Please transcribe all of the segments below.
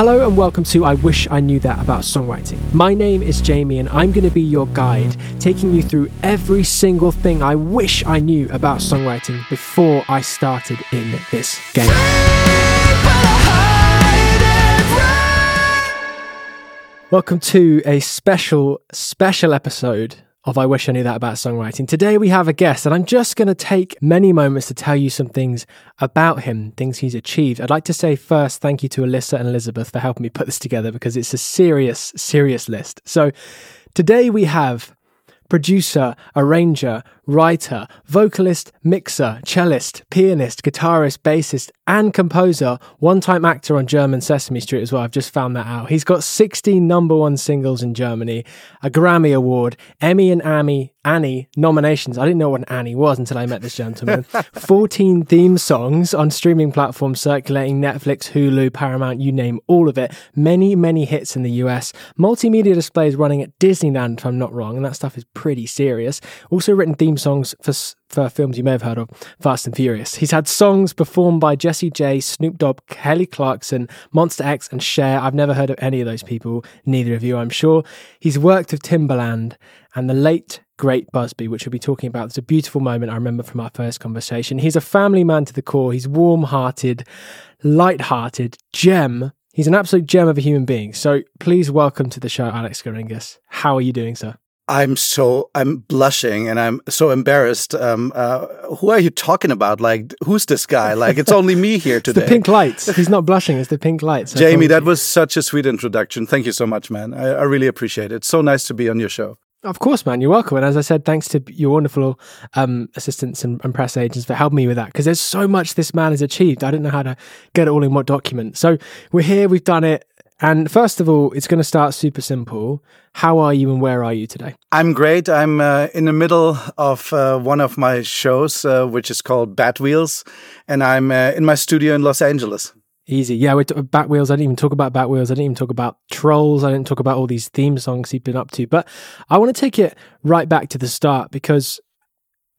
Hello and welcome to I Wish I Knew That About Songwriting. My name is Jamie and I'm going to be your guide, taking you through every single thing I wish I knew about songwriting before I started in this game. Welcome to a special, special episode of I Wish I Knew That About Songwriting. Today we have a guest, and I'm just going to take many moments to tell you some things about him, things he's achieved. I'd like to say first thank you to Alyssa and Elizabeth for helping me put this together because it's a serious, serious list. So today we have producer, arranger, writer, vocalist, mixer, cellist, pianist, guitarist, bassist, and composer, one time actor on German Sesame Street as well. I've just found that out. He's got 16 number one singles in Germany, a Grammy Award, Emmy and Annie, Annie nominations. I didn't know what an Annie was until I met this gentleman. 14 theme songs on streaming platforms circulating Netflix, Hulu, Paramount, you name all of it. Many, many hits in the US. Multimedia displays running at Disneyland, if I'm not wrong, and that stuff is pretty serious. Also written theme songs for for films you may have heard of, Fast and Furious. He's had songs performed by Jessie J, Snoop Dogg, Kelly Clarkson, Monster X, and Cher. I've never heard of any of those people, neither of you, I'm sure. He's worked with Timbaland and the late great Busbee, which we'll be talking about. It's a beautiful moment I remember from our first conversation. He's a family man to the core. He's warm hearted, light hearted, gem. He's an absolute gem of a human being. So please welcome to the show, Alex Geringas. How are you doing, sir? I'm so I'm blushing and I'm so embarrassed. Um, uh, who are you talking about? Like, who's this guy? Like, it's only me here today. the pink lights. He's not blushing. It's the pink lights. Jamie, that was such a sweet introduction. Thank you so much, man. I, I, really appreciate it. So nice to be on your show. Of course, man. You're welcome. And as I said, thanks to your wonderful um, assistants and, and, press agents for helping me with that because there's so much this man has achieved. I didn't know how to get it all in what document. So we're here. We've done it. And first of all, it's going to start super simple. How are you and where are you today? I'm great. I'm uh, in the middle of uh, one of my shows, uh, which is called Batwheels, and I'm uh, in my studio in Los Angeles. Easy. Yeah, we t- Batwheels. I didn't even talk about Batwheels. I didn't even talk about Trolls. I didn't talk about all these theme songs he's been up to. But I want to take it right back to the start because,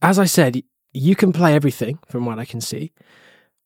as I said, you can play everything from what I can see.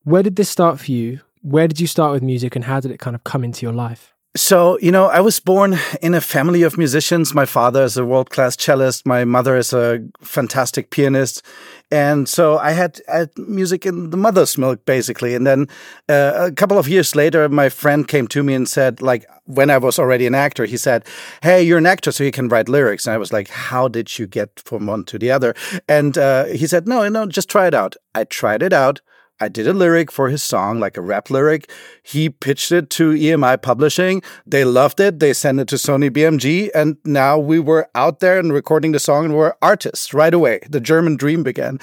Where did this start for you? Where did you start with music and how did it kind of come into your life? So, you know, I was born in a family of musicians. My father is a world class cellist. My mother is a fantastic pianist. And so I had, had music in the mother's milk, basically. And then uh, a couple of years later, my friend came to me and said, like, when I was already an actor, he said, Hey, you're an actor, so you can write lyrics. And I was like, How did you get from one to the other? And uh, he said, No, no, just try it out. I tried it out. I did a lyric for his song, like a rap lyric. He pitched it to EMI Publishing. They loved it. They sent it to Sony BMG. And now we were out there and recording the song and we're artists right away. The German dream began.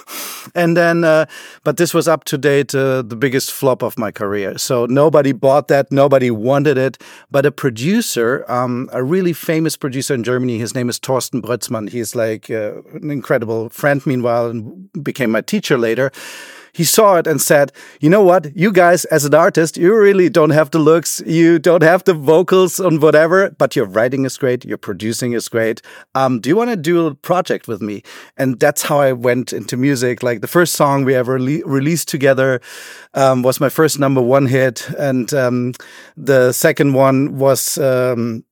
and then, uh, but this was up to date, uh, the biggest flop of my career. So nobody bought that. Nobody wanted it. But a producer, um, a really famous producer in Germany, his name is Thorsten Brötzmann. He's like uh, an incredible friend, meanwhile, and became my teacher later he saw it and said, you know what, you guys as an artist, you really don't have the looks, you don't have the vocals and whatever, but your writing is great, your producing is great. Um, do you want to do a project with me? And that's how I went into music. Like the first song we ever released together um, was my first number one hit, and um, the second one was. Um,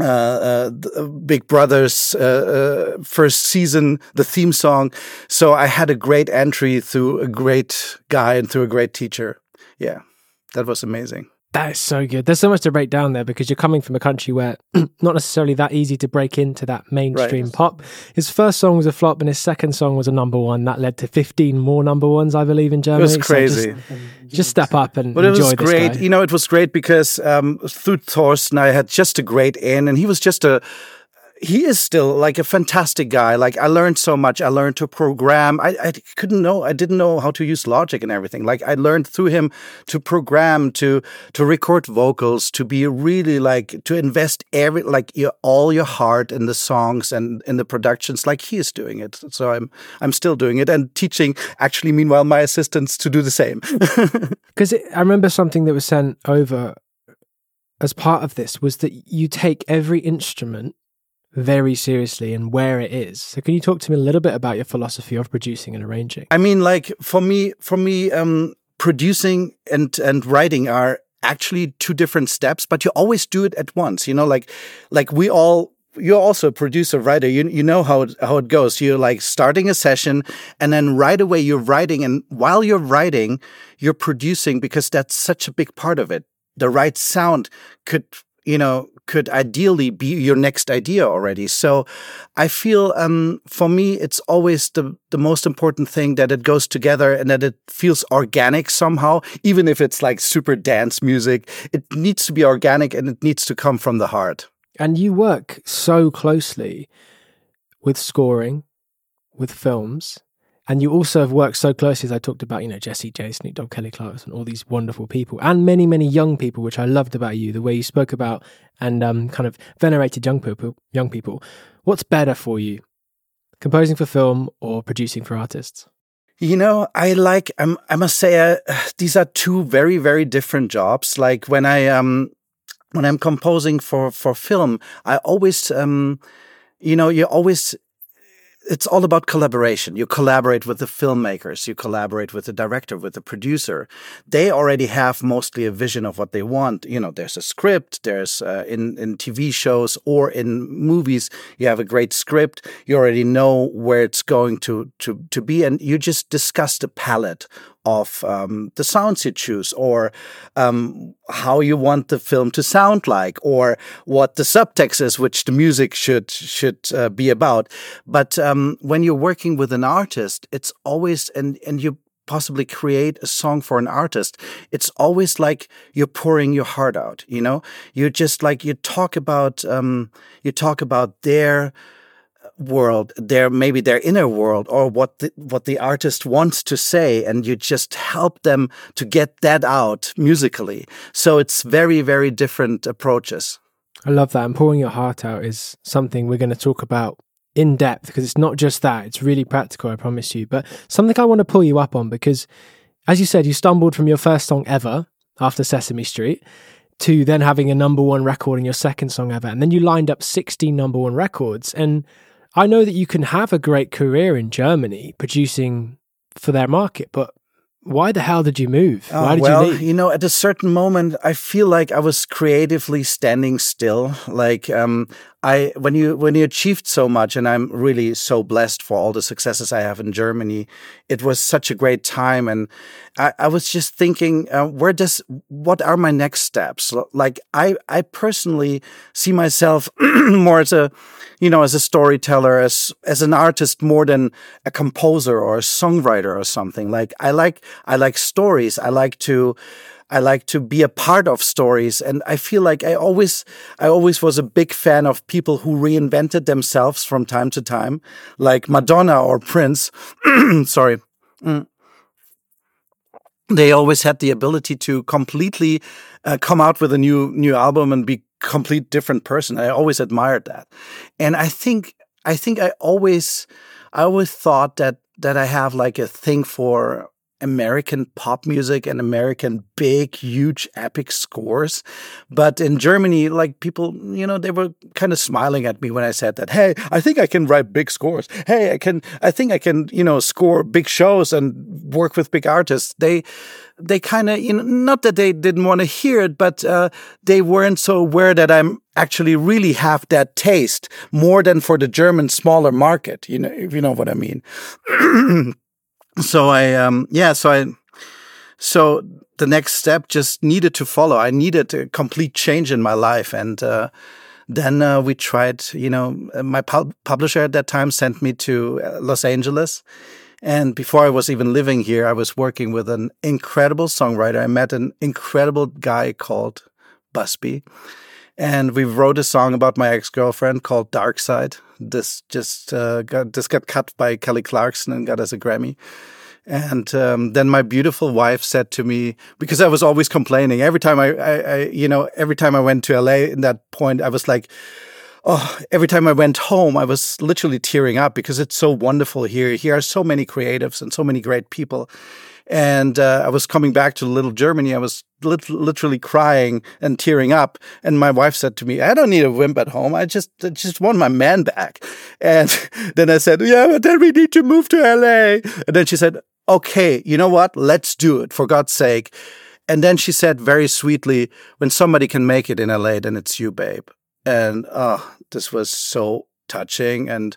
uh, uh, Big Brother's uh, uh, first season, the theme song. So I had a great entry through a great guy and through a great teacher. Yeah, that was amazing. That is so good. There's so much to break down there because you're coming from a country where not necessarily that easy to break into that mainstream right. pop. His first song was a flop and his second song was a number one. That led to 15 more number ones, I believe, in Germany. It was crazy. So just, just, step up and but it was great. Guy. You know, it was great because um, through Thorsten, I had just a great in and he was just a he is still like a fantastic guy. Like I learned so much. I learned to program. I, I couldn't know. I didn't know how to use Logic and everything. Like I learned through him to program, to to record vocals, to be really like to invest every like your, all your heart in the songs and in the productions, like he is doing it. So I'm I'm still doing it and teaching. Actually, meanwhile, my assistants to do the same. Because I remember something that was sent over as part of this was that you take every instrument very seriously and where it is. So can you talk to me a little bit about your philosophy of producing and arranging? I mean like for me for me um producing and and writing are actually two different steps, but you always do it at once. You know, like like we all you're also a producer writer you you know how it, how it goes you're like starting a session and then right away you're writing and while you're writing you're producing because that's such a big part of it the right sound could you know could ideally be your next idea already. So i feel um, for me it's always the the most important thing that it goes together and that it feels organic somehow even if it's like super dance music. It needs to be organic and it needs to come from the heart. And you work so closely with scoring, with films, and you also have worked so closely, as I talked about, you know, Jessie J, Snoop Dogg, Kelly Clarkson, all these wonderful people, and many, many young people, which I loved about you, the way you spoke about and um, kind of venerated young people. Young people, what's better for you, composing for film or producing for artists? You know, I like. I'm, I must say, uh, these are two very, very different jobs. Like when I um when I'm composing for for film, I always um, you know, you always it's all about collaboration. You collaborate with the filmmakers, you collaborate with the director, with the producer. They already have mostly a vision of what they want. You know, there's a script. There's uh, in in TV shows or in movies, you have a great script. You already know where it's going to to to be, and you just discuss the palette of um, the sounds you choose or um, how you want the film to sound like or what the subtext is which the music should should uh, be about. But um, when you're working with an artist it's always and and you possibly create a song for an artist it's always like you're pouring your heart out you know? You just like you talk about um, you talk about their world, their maybe their inner world, or what the, what the artist wants to say, and you just help them to get that out musically. So it's very very different approaches. I love that. And pouring your heart out is something we're going to talk about in depth because it's not just that; it's really practical. I promise you. But something I want to pull you up on because, as you said, you stumbled from your first song ever after Sesame Street to then having a number one record in your second song ever. And then you lined up 16 number one records. And I know that you can have a great career in Germany producing for their market, but why the hell did you move? Oh, why did well, you leave? You know, at a certain moment, I feel like I was creatively standing still. Like um, I, when you when you achieved so much, and I'm really so blessed for all the successes I have in Germany. It was such a great time, and I, I was just thinking, uh, where does what are my next steps? Like I, I personally see myself more as a you know, as a storyteller, as as an artist more than a composer or a songwriter or something. Like I like I like stories. I like to I like to be a part of stories. And I feel like I always, I always was a big fan of people who reinvented themselves from time to time, like Madonna or Prince. Sorry. Mm. They always had the ability to completely uh, come out with a new, new album and be complete different person. I always admired that. And I think I think I always I always thought that that I have like a thing for American pop music and American big, huge, epic scores. But in Germany, like people, you know, they were kind of smiling at me when I said that. Hey, I think I can write big scores. Hey, I can, I think I can, you know, score big shows and work with big artists. They, they kind of, you know, not that they didn't want to hear it, but uh, they weren't so aware that I'm actually really have that taste more than for the German smaller market. You know, if you know what I mean. so I um yeah so I so the next step just needed to follow. I needed a complete change in my life and. Uh, then uh, we tried, you know, my pub publisher at that time sent me to uh, Los Angeles. And before I was even living here, I was working with an incredible songwriter. I met an incredible guy called Busbee. And we wrote a song about my ex girlfriend called Dark Side. This just uh, got this got cut by Kelly Clarkson and got us a Grammy. And um, then my beautiful wife said to me, because I was always complaining every time I, I, I, you know, every time I went to LA. In that point, I was like, oh, every time I went home, I was literally tearing up because it's so wonderful here. Here are so many creatives and so many great people. And uh, I was coming back to little Germany. I was lit- literally crying and tearing up. And my wife said to me, "I don't need a wimp at home. I just I just want my man back." And then I said, "Yeah, but then we need to move to LA." And then she said, "Okay, you know what? Let's do it for God's sake." and then she said very sweetly, "When somebody can make it in LA, then it's you, babe." And oh, this was so touching and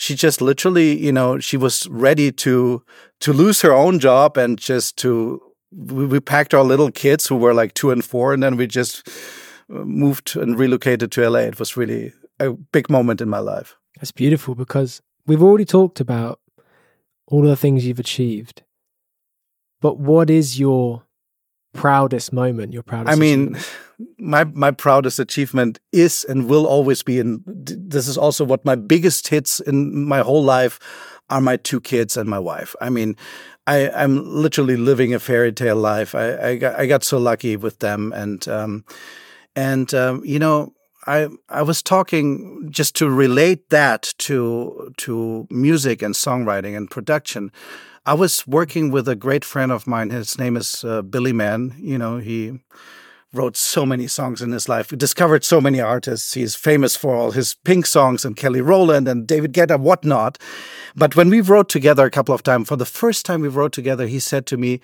she just literally, you know, she was ready to to lose her own job and just to we, we packed our little kids who were like two and four, and then we just uh, moved and relocated to LA. It was really a big moment in my life. That's beautiful because we've already talked about all the things you've achieved. But what is your proudest moment? Your proudest. I mean, my my proudest achievement is and will always be, and this is also what my biggest hits in my whole life are my two kids and my wife. I mean, I, I'm literally living a fairy tale life. I, I got I got so lucky with them, and um, and um, you know, I I was talking just to relate that to to music and songwriting and production. I was working with a great friend of mine. His name is uh, Billy Mann. You know, he wrote so many songs in his life. Discovered so many artists. He's famous for all his Pink songs and Kelly Rowland and David Guetta, whatnot. But when we wrote together a couple of times, for the first time we wrote together, he said to me,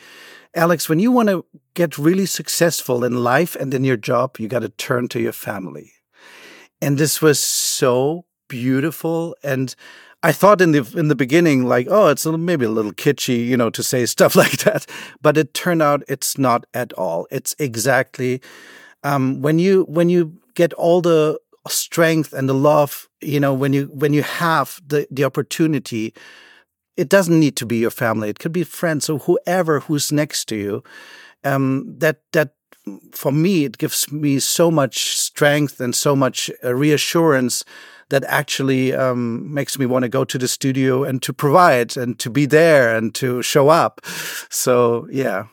Alex, when you want to get really successful in life and in your job, you got to turn to your family. And this was so beautiful. And I thought in the in the beginning, like, oh, it's a maybe a little kitschy, you know, to say stuff like that. But it turned out it's not at all. It's exactly um, when you when you get all the strength and the love, you know, when you when you have the the opportunity, it doesn't need to be your family. It could be friends or whoever who's next to you. Um, that that for me, it gives me so much strength and so much uh, reassurance that actually um, makes me want to go to the studio and to provide and to be there and to show up. So yeah,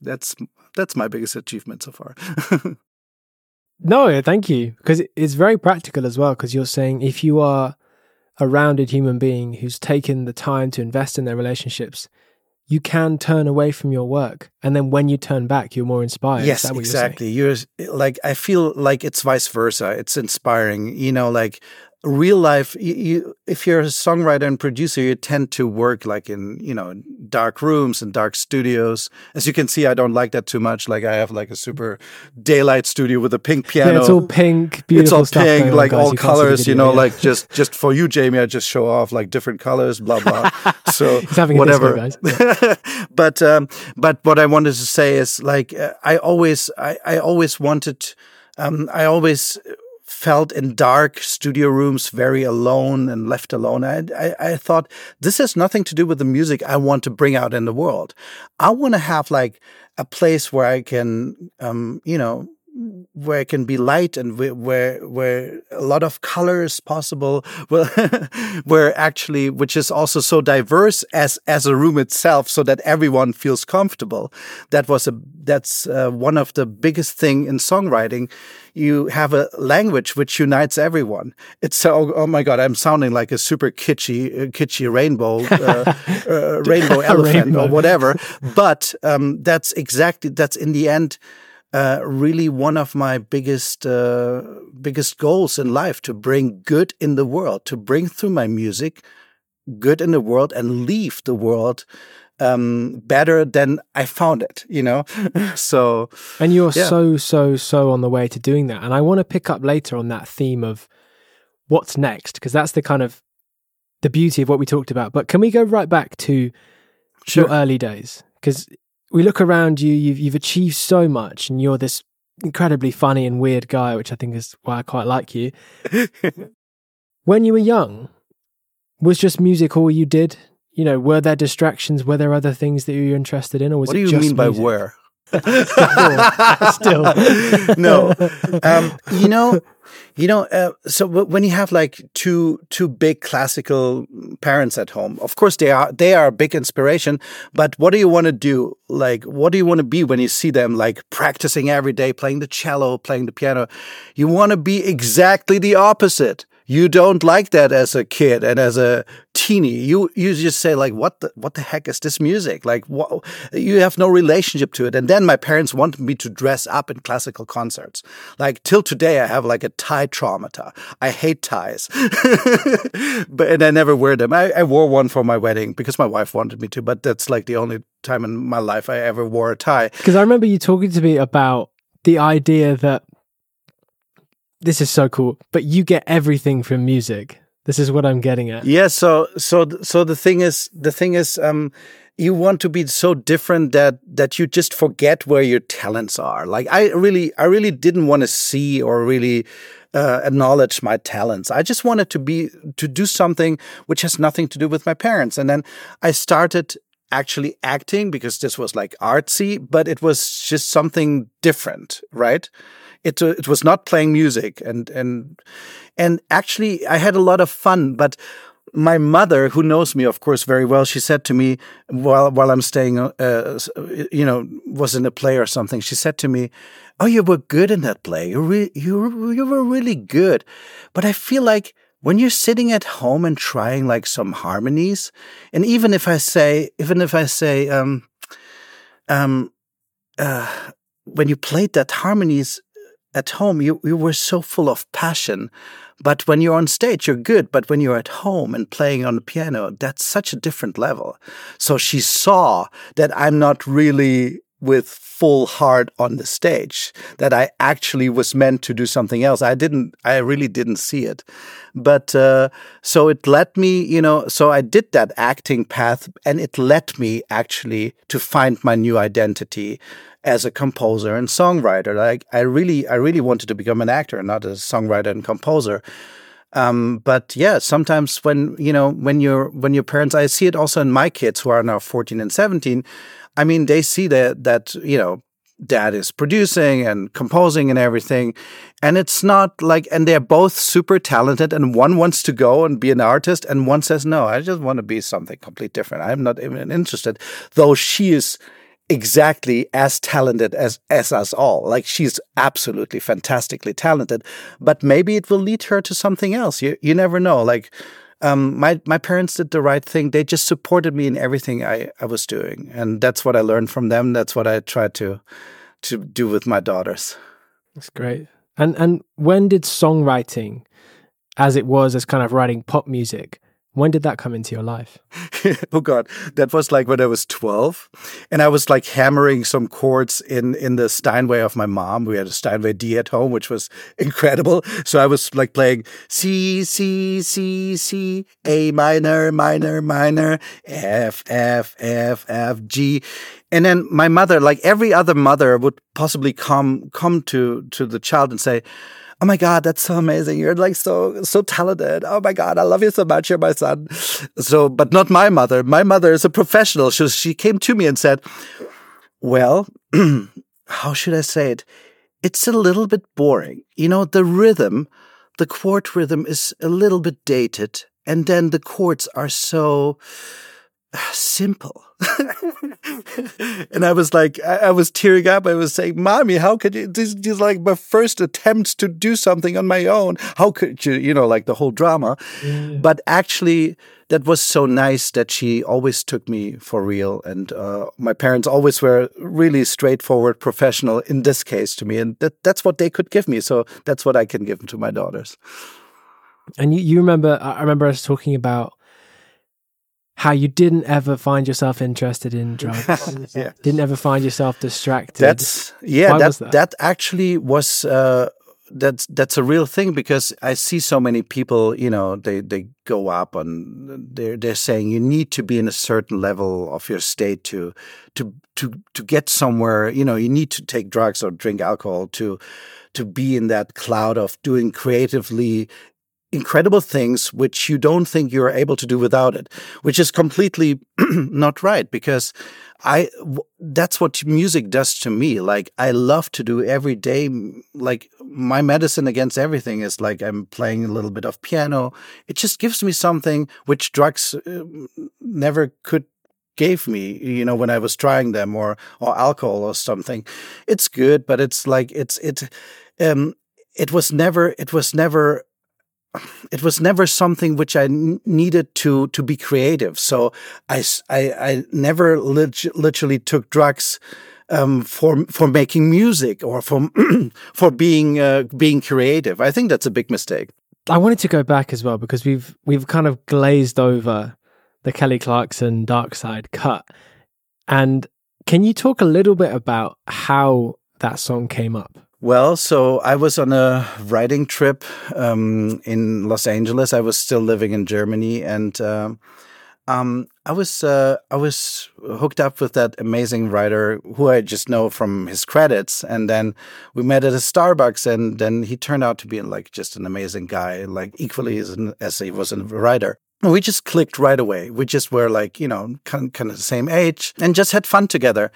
that's that's my biggest achievement so far. no, thank you, because it's very practical as well. Because you're saying if you are a rounded human being who's taken the time to invest in their relationships, you can turn away from your work and then when you turn back you're more inspired. Yes exactly you're, you're, like i feel like it's vice versa. It's inspiring. You know like real life you, you, if you're a songwriter and producer you tend to work like in you know dark rooms and dark studios. As you can see i don't like that too much. Like i have like a super daylight studio with a pink piano yeah, it's all pink beautiful it's all pink like all you colors video, you know yeah. like just just for you jamie i just show off like different colors blah blah. So whatever. guys. But um but what i wanted to say is like uh, i always i i always wanted um i always felt in dark studio rooms very alone and left alone. I, I, I, thought this has nothing to do with the music I want to bring out in the world. I want to have like a place where I can, um, you know, where it can be light and where where a lot of color is possible well where actually which is also so diverse as as a room itself so that everyone feels comfortable. That was a that's uh, one of the biggest thing in songwriting. You have a language which unites everyone. It's so oh, oh my god i'm sounding like a super kitschy uh, kitschy rainbow uh, uh rainbow elephant rainbow. or whatever. But um, that's exactly that's in the end uh, really one of my biggest uh, biggest goals in life to bring good in the world, to bring through my music good in the world and leave the world um, better than I found it. You know, so and you're yeah. so so so on the way to doing that. And I want to pick up later on that theme of what's next because that's the kind of the beauty of what we talked about. But can we go right back to sure. your early days? Because we look around you, you've, you've achieved so much, and you're this incredibly funny and weird guy, which I think is why I quite like you. when you were young, was just music all you did? You know, were there distractions? Were there other things that you were interested in, or was what it do you mean by where? Still, no. Um, you know, you know. Uh, so when you have like two two big classical parents at home, of course they are they are a big inspiration. But what do you want to do? Like, what do you want to be when you see them like practicing every day, playing the cello, playing the piano? You want to be exactly the opposite you don't like that as a kid and as a teeny. You you just say like, what the what the heck is this music? Like, what, you have no relationship to it. And then my parents wanted me to dress up in classical concerts. Like till today, I have like a tie traumata. I hate ties, but and I never wear them. I, I wore one for my wedding because my wife wanted me to, but that's like the only time in my life I ever wore a tie. Because I remember you talking to me about the idea that this is so cool, but you get everything from music. This is what I'm getting at. Yeah. So so so the thing is the thing is um you want to be so different that that you just forget where your talents are. Like I really I really didn't want to see or really uh, acknowledge my talents. I just wanted to be to do something which has nothing to do with my parents. And then I started actually acting because this was like artsy, but it was just something different, right? It uh, it was not playing music, and and and actually I had a lot of fun, but my mother, who knows me, of course, very well, she said to me while while I'm staying, uh, you know, was in a play or something. She said to me, "Oh, you were good in that play. You re- you you were really good." But I feel like when you're sitting at home and trying like some harmonies, and even if I say, even if I say, um, um, uh, when you played that harmonies at home, you you were so full of passion. But when you're on stage, you're good. But when you're at home and playing on the piano, that's such a different level. So she saw that I'm not really with full heart on the stage, that I actually was meant to do something else. I didn't, I really didn't see it. But uh, so it led me, you know, so I did that acting path and it led me actually to find my new identity as a composer and songwriter. Like I really, I really wanted to become an actor, not a songwriter and composer. Um, but yeah, sometimes when you know when your when your parents, I see it also in my kids who are now fourteen and seventeen. I mean, they see that that you know dad is producing and composing and everything. And it's not like, and they're both super talented, and one wants to go and be an artist, and one says, No, I just want to be something completely different. I'm not even interested. Though she is exactly as talented as, as us all. Like she's absolutely fantastically talented, but maybe it will lead her to something else. You, you never know. Like, um, my, my parents did the right thing. They just supported me in everything I, I was doing. And that's what I learned from them. That's what I tried to, to do with my daughters. That's great. And, and when did songwriting, as it was as kind of writing pop music, when did that come into your life? oh God, that was like when I was 12 and I was like hammering some chords in, in the Steinway of my mom. We had a Steinway D at home, which was incredible. So I was like playing C, C, C, C, A minor, minor, minor, F, F, F, F, G. And then my mother, like every other mother would possibly come, come to, to the child and say, oh my god that's so amazing. You're like so so talented. Oh my god i love you so much. You're my son. So but not my mother. My mother is a professional. She, she came to me and said well how should i say it? It's a little bit boring. You know the rhythm the chord rhythm is a little bit dated and then the chords are so uh, simple. and I was like, I, I, was tearing up. I was saying, Mommy, how could you? This, this is like my first attempt to do something on my own. How could you, you know, like the whole drama. Yeah. But actually, that was so nice that she always took me for real. And uh, my parents always were really straightforward, professional in this case to me. And that, that's what they could give me. So that's what I can give to my daughters. And you, you remember, I remember us talking about how you didn't ever find yourself interested in drugs. yeah. Didn't ever find yourself distracted. That's yeah. That, that, that actually was uh, that's that's a real thing because I see so many people. You know, they they go up and they're they're saying you need to be in a certain level of your state to to to to get somewhere. You know, you need to take drugs or drink alcohol to to be in that cloud of doing creatively incredible things which you don't think you're able to do without it, which is completely not right because I that's what music does to me. Like I love to do every day. Like my medicine against everything is like I'm playing a little bit of piano. It just gives me something which drugs uh, never could gave me you know when i was trying them or or alcohol or something it's good but it's like it's it um it was never it was never it was never something which I needed to to be creative. So I I, I never lit literally took drugs um, for for making music or for for being uh, being creative. I think that's a big mistake. I wanted to go back as well because we've we've kind of glazed over the Kelly Clarkson Dark Side cut. And can you talk a little bit about how that song came up? Well, so I was on a writing trip um, in Los Angeles. I was still living in Germany, and um, um, I was uh, I was hooked up with that amazing writer who I just know from his credits, and then we met at a Starbucks, and then he turned out to be like just an amazing guy, like equally as, an, as he was a writer we just clicked right away. We just were like, you know, kind, kind of the same age and just had fun together.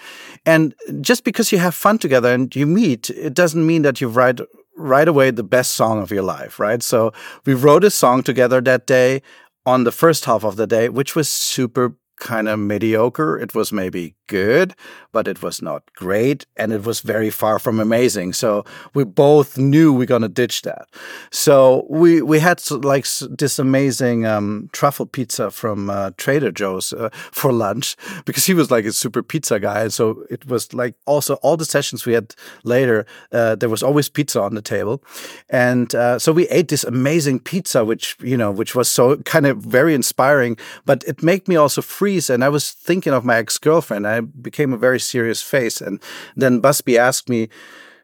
And just because you have fun together and you meet, it doesn't mean that you write right away the best song of your life, right? So we wrote a song together that day on the first half of the day, which was super kind of mediocre. It was maybe good, but it was not great. And it was very far from amazing. So we both knew we are going to ditch that. So we, we had like this amazing um, truffle pizza from uh, Trader Joe's uh, for lunch because he was like a super pizza guy. So it was like also all the sessions we had later, uh, there was always pizza on the table. And uh, so we ate this amazing pizza, which, you know, which was so kind of very inspiring, but it made me also freeze. And I was thinking of my ex girlfriend. I became a very serious face. And then Busbee asked me,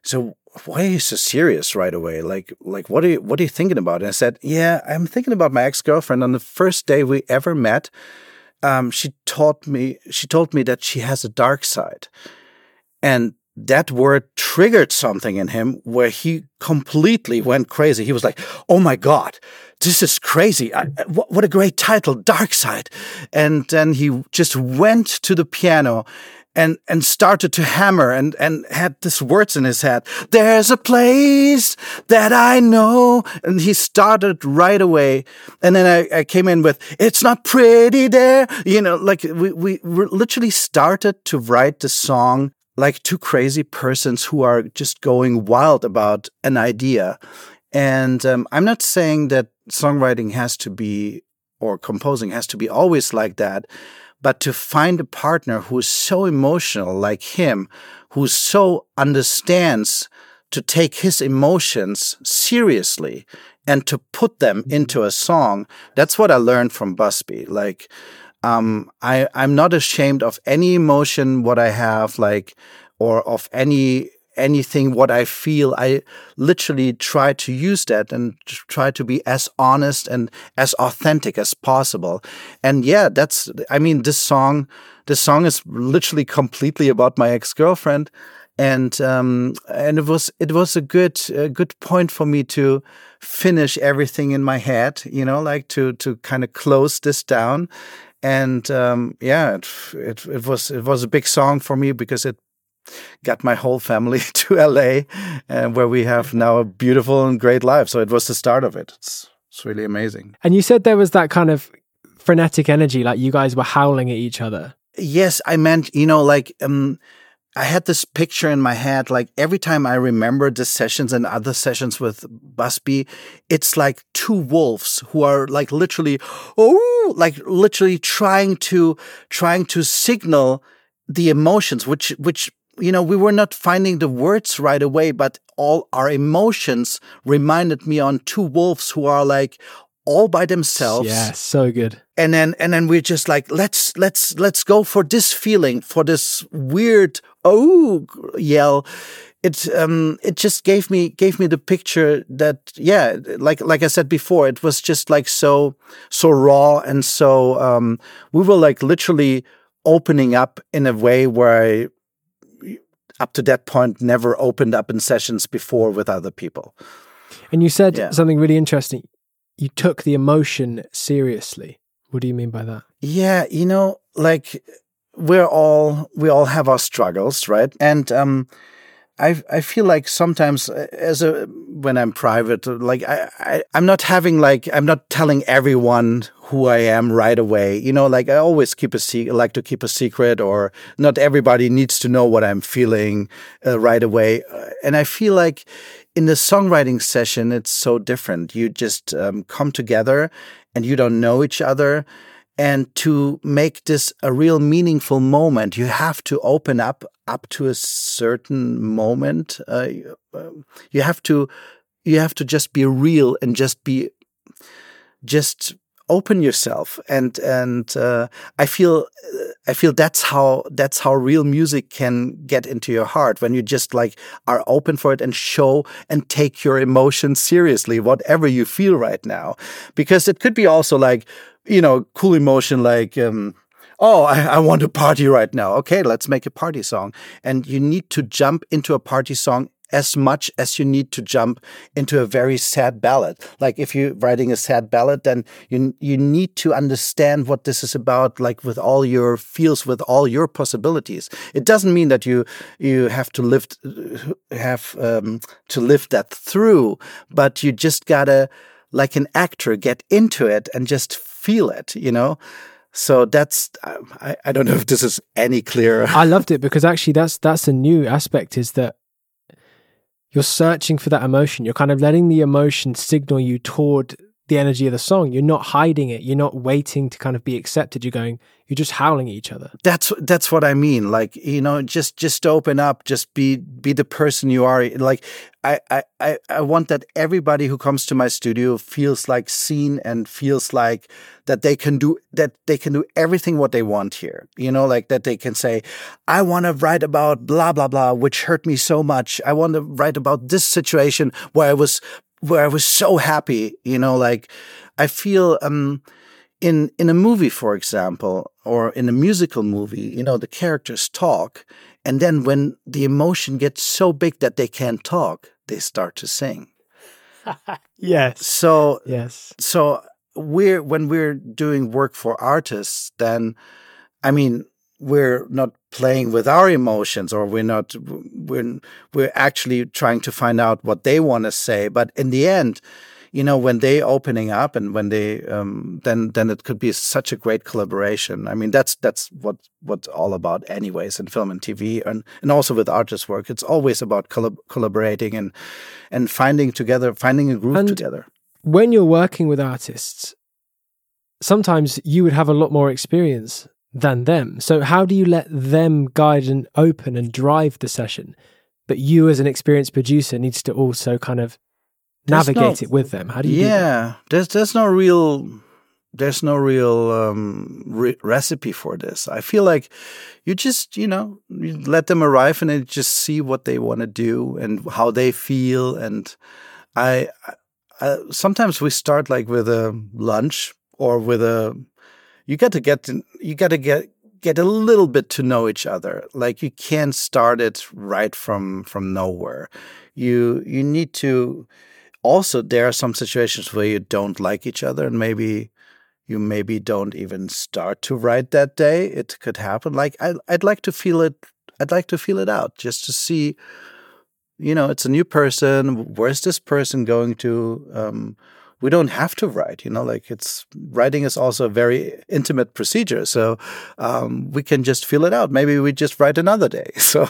"So why are you so serious right away? Like, like what are you what are you thinking about?" And I said, "Yeah, I'm thinking about my ex girlfriend. On the first day we ever met, um, she taught me she told me that she has a dark side, and." That word triggered something in him where he completely went crazy. He was like, "Oh my god, this is crazy. I, what, what a great title, Dark Side. And then he just went to the piano and and started to hammer and and had these words in his head. There's a place that I know, and he started right away. And then I, I came in with "It's not pretty there," you know, like we we literally started to write the song like two crazy persons who are just going wild about an idea. And um, I'm not saying that songwriting has to be or composing has to be always like that, but to find a partner who's so emotional like him, who so understands to take his emotions seriously and to put them into a song. That's what I learned from Busbee. Like, um, I, I'm not ashamed of any emotion, what I have, like, or of any anything what I feel, I literally try to use that and try to be as honest and as authentic as possible. And yeah, that's, I mean, this song, this song is literally completely about my ex girlfriend. And, um, and it was, it was a good, a good point for me to finish everything in my head, you know, like to, to kind of close this down. And, um, yeah, it, it, it was, it was a big song for me because it got my whole family to LA, and where we have now a beautiful and great life. So it was the start of it. It's it's really amazing. And you said there was that kind of frenetic energy, like you guys were howling at each other. Yes, I meant you know like um. I had this picture in my head, like every time I remember the sessions and other sessions with Busbee, it's like two wolves who are like literally, oh, like literally trying to, trying to signal the emotions, which, which you know, we were not finding the words right away, but all our emotions reminded me on two wolves who are like all by themselves. Yeah, so good. And then and then we're just like, let's let's let's go for this feeling, for this weird oh yell. It um it just gave me gave me the picture that yeah, like like I said before, it was just like so so raw and so um we were like literally opening up in a way where I up to that point never opened up in sessions before with other people. And you said yeah. something really interesting. You took the emotion seriously. What do you mean by that? Yeah, you know, like we're all we all have our struggles, right? And um I I feel like sometimes uh, as a when I'm private, like I, I I'm not having like I'm not telling everyone who I am right away. You know, like I always keep a secret, like to keep a secret, or not everybody needs to know what I'm feeling uh, right away. Uh, and I feel like in the songwriting session, it's so different. You just um, come together and you don't know each other and to make this a real meaningful moment, you have to open up up to a certain moment. Uh, you have to you have to just be real and just be just open yourself and and uh, i feel i feel that's how that's how real music can get into your heart when you just like are open for it and show and take your emotions seriously whatever you feel right now because it could be also like you know cool emotion like um, oh, I, I, want to party right now. Okay, let's make a party song. And you need to jump into a party song as much as you need to jump into a very sad ballad. Like if you're writing a sad ballad, then you you need to understand what this is about, like with all your feels, with all your possibilities. It doesn't mean that you you have to lift have um, to live that through, but you just gotta like an actor get into it and just feel it, you know. So that's I, I don't know if this is any clearer. I loved it because actually that's that's a new aspect is that you're searching for that emotion. You're kind of letting the emotion signal you toward the energy of the song. You're not hiding it. You're not waiting to kind of be accepted. You're going, you're just howling at each other. That's that's what I mean. Like, you know, just just open up, just be be the person you are. Like I I I want that everybody who comes to my studio feels like seen and feels like that they can do that they can do everything what they want here. You know, like that they can say, I want to write about blah blah blah, which hurt me so much. I want to write about this situation where I was where I was so happy, you know, like I feel um in in a movie, for example, or in a musical movie, you know, the characters talk, and then when the emotion gets so big that they can't talk, they start to sing. yes. So yes. So we're when we're doing work for artists, then I mean, we're not playing with our emotions or we're not we're we're actually trying to find out what they want to say. But in the end you know when they opening up and when they um, then then it could be such a great collaboration. I mean that's that's what what's all about anyways in film and tv and and also with artist work. It's always about collab collaborating and and finding together finding a group and together. when you're working with artists sometimes you would have a lot more experience than them. So, how do you let them guide and open and drive the session? But you, as an experienced producer, needs to also kind of navigate no, it with them. How do you? Yeah, do there's there's no real there's no real um, re- recipe for this. I feel like you just you know you let them arrive and then just see what they want to do and how they feel. And I, I sometimes we start like with a lunch or with a you got to get to, you got to get get a little bit to know each other. Like you can't start it right from from nowhere. You you need to also there are some situations where you don't like each other and maybe you maybe don't even start to write that day. It could happen. Like I I'd like to feel it I'd like to feel it out just to see you know, it's a new person. Where's this person going to? Um, we don't have to write you know like it's writing is also a very intimate procedure. So um, we can just feel it out. Maybe we just write another day. So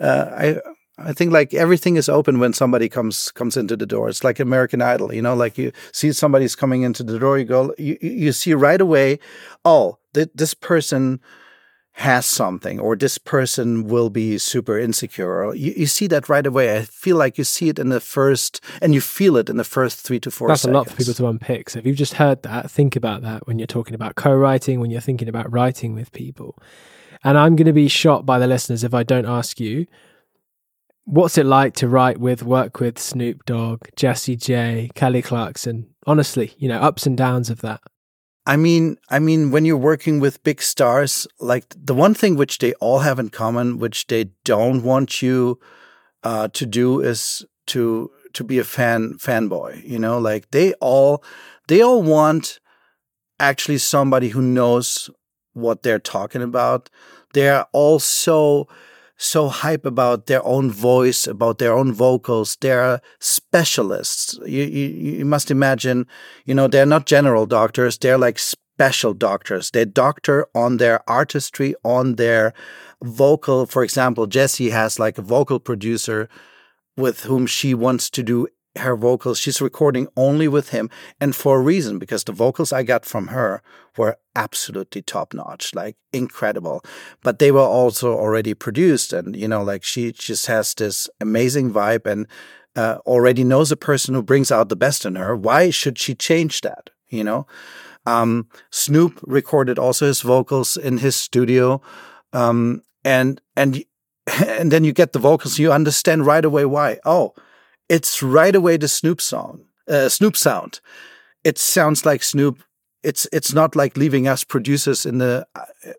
uh, i I think like everything is open when somebody comes comes into the door. It's like American Idol, you know, like you see somebody's coming into the door, you go, you, you see right away, oh, th- this person has something or this person will be super insecure. You, you, see that right away. I feel like you see it in the first, and you feel it in the first three to four That's seconds. a lot for people to unpick. So if you've just heard that, think about that when you're talking about co writing, when you're thinking about writing with people. And I'm going to be shot by the listeners if I don't ask you, what's it like to write with, work with Snoop Dogg, Jessie J, Kelly Clarkson? Honestly, you know, ups and downs of that. I mean, I mean, when you're working with big stars, like the one thing which they all have in common, which they don't want you uh, to do, is to to be a fan fanboy. You know, like they all they all want actually somebody who knows what they're talking about. They're all so so hype about their own voice, about their own vocals. They're specialists. You, you, you must imagine, you know, they're not general doctors. They're like special doctors. They doctor on their artistry, on their vocal. For example, Jessie has like a vocal producer with whom she wants to do her vocals. She's recording only with him, and for a reason because the vocals I got from her were absolutely top notch, like incredible. But they were also already produced, and you know, like she just has this amazing vibe and uh, already knows a person who brings out the best in her. Why should she change that? You know. Um, Snoop recorded also his vocals in his studio, um, and and and then you get the vocals. You understand right away why. Oh, it's right away the Snoop song, uh, Snoop sound. It sounds like Snoop. It's it's not like leaving us producers in the uh,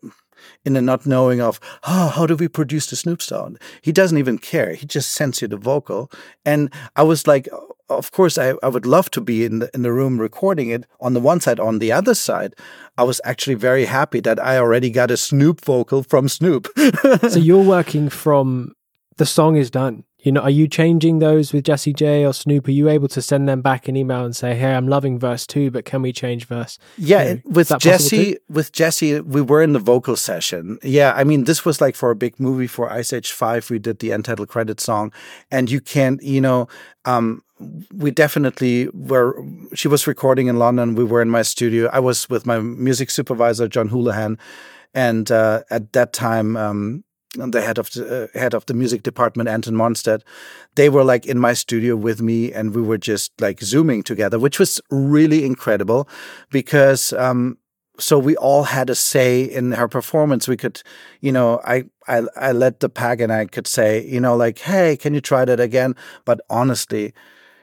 in the not knowing of oh, how do we produce the Snoop sound. He doesn't even care. He just sends you the vocal. And I was like, of course, I, I would love to be in the in the room recording it on the one side. On the other side, I was actually very happy that I already got a Snoop vocal from Snoop. so you're working from the song is done. You know, are you changing those with Jessie J or Snoop? Are you able to send them back an email and say, "Hey, I'm loving verse two, but can we change verse?" Yeah, with Jessie, with Jessie, we were in the vocal session. Yeah, I mean, this was like for a big movie for Ice Age Five. We did the untitled credit song, and you can't, you know, um, we definitely were. She was recording in London. We were in my studio. I was with my music supervisor John Houlihan, and uh, at that time. Um, the head of the uh, head of the music department, Anton Monsted, they were like in my studio with me, and we were just like zooming together, which was really incredible, because um, so we all had a say in her performance. We could, you know, I I I led the pack, and I could say, you know, like, hey, can you try that again? But honestly,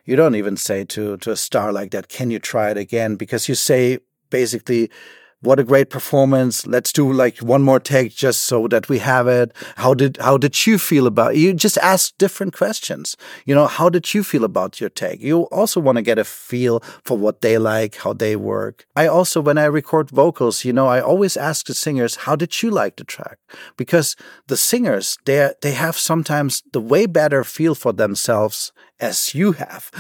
you don't even say to to a star like that, can you try it again? Because you say basically what a great performance. Let's do like one more take just so that we have it. How did how did you feel about it? You just ask different questions. You know, how did you feel about your take? You also want to get a feel for what they like, how they work. I also when I record vocals, you know, I always ask the singers, how did you like the track? Because the singers, they they have sometimes the way better feel for themselves as you have.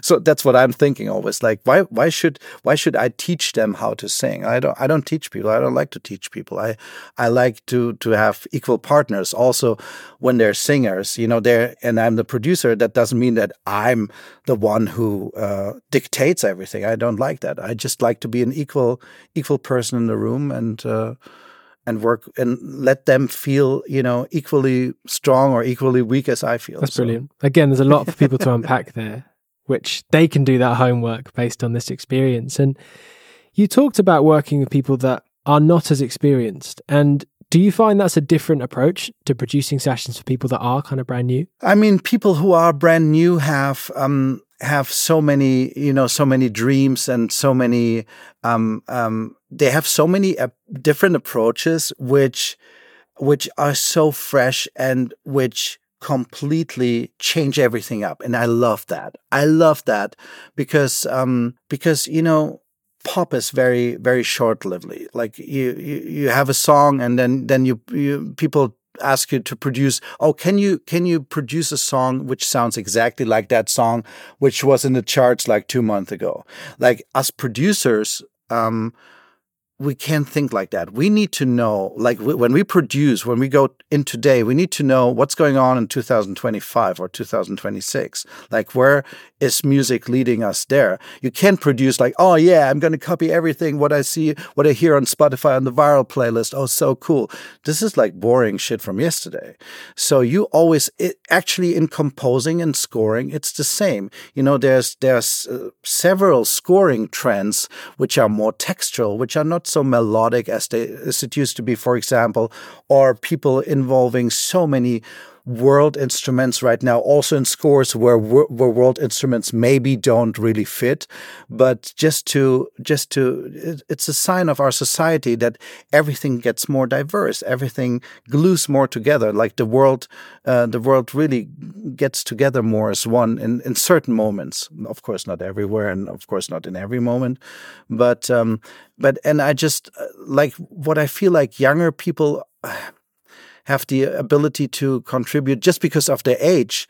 so that's what I'm thinking always. Like, why why should why should I teach them how to sing? I don't I don't teach people. I don't like to teach people. I I like to to have equal partners. Also, when they're singers, you know, they're and I'm the producer. That doesn't mean that I'm the one who uh, dictates everything. I don't like that. I just like to be an equal equal person in the room and. Uh, and work and let them feel, you know, equally strong or equally weak as I feel. That's so. brilliant. Again, there's a lot for people to unpack there, which they can do that homework based on this experience. And you talked about working with people that are not as experienced. And do you find that's a different approach to producing sessions for people that are kind of brand new? I mean, people who are brand new have um, have so many, you know, so many dreams and so many. Um, um, they have so many uh, different approaches, which which are so fresh and which completely change everything up and i love that i love that because um because you know pop is very very short lively like you, you you have a song and then then you, you people ask you to produce oh can you can you produce a song which sounds exactly like that song which was in the charts like 2 months ago like us producers um we can't think like that. We need to know, like when we produce, when we go in today, we need to know what's going on in 2025 or 2026. Like, where is music leading us there? You can't produce like, oh yeah, I'm going to copy everything what I see, what I hear on Spotify on the viral playlist. Oh, so cool. This is like boring shit from yesterday. So you always, it, actually, in composing and scoring, it's the same. You know, there's there's uh, several scoring trends which are more textual, which are not so melodic as, they, as it used to be, for example, or people involving so many world instruments right now, also in scores where where world instruments maybe don't really fit, but just to just to it's a sign of our society that everything gets more diverse, everything glues more together. Like the world, uh, the world really gets together more as one in in certain moments. Of course, not everywhere, and of course not in every moment, but um, but and I just uh, like what I feel like younger people have the ability to contribute just because of their age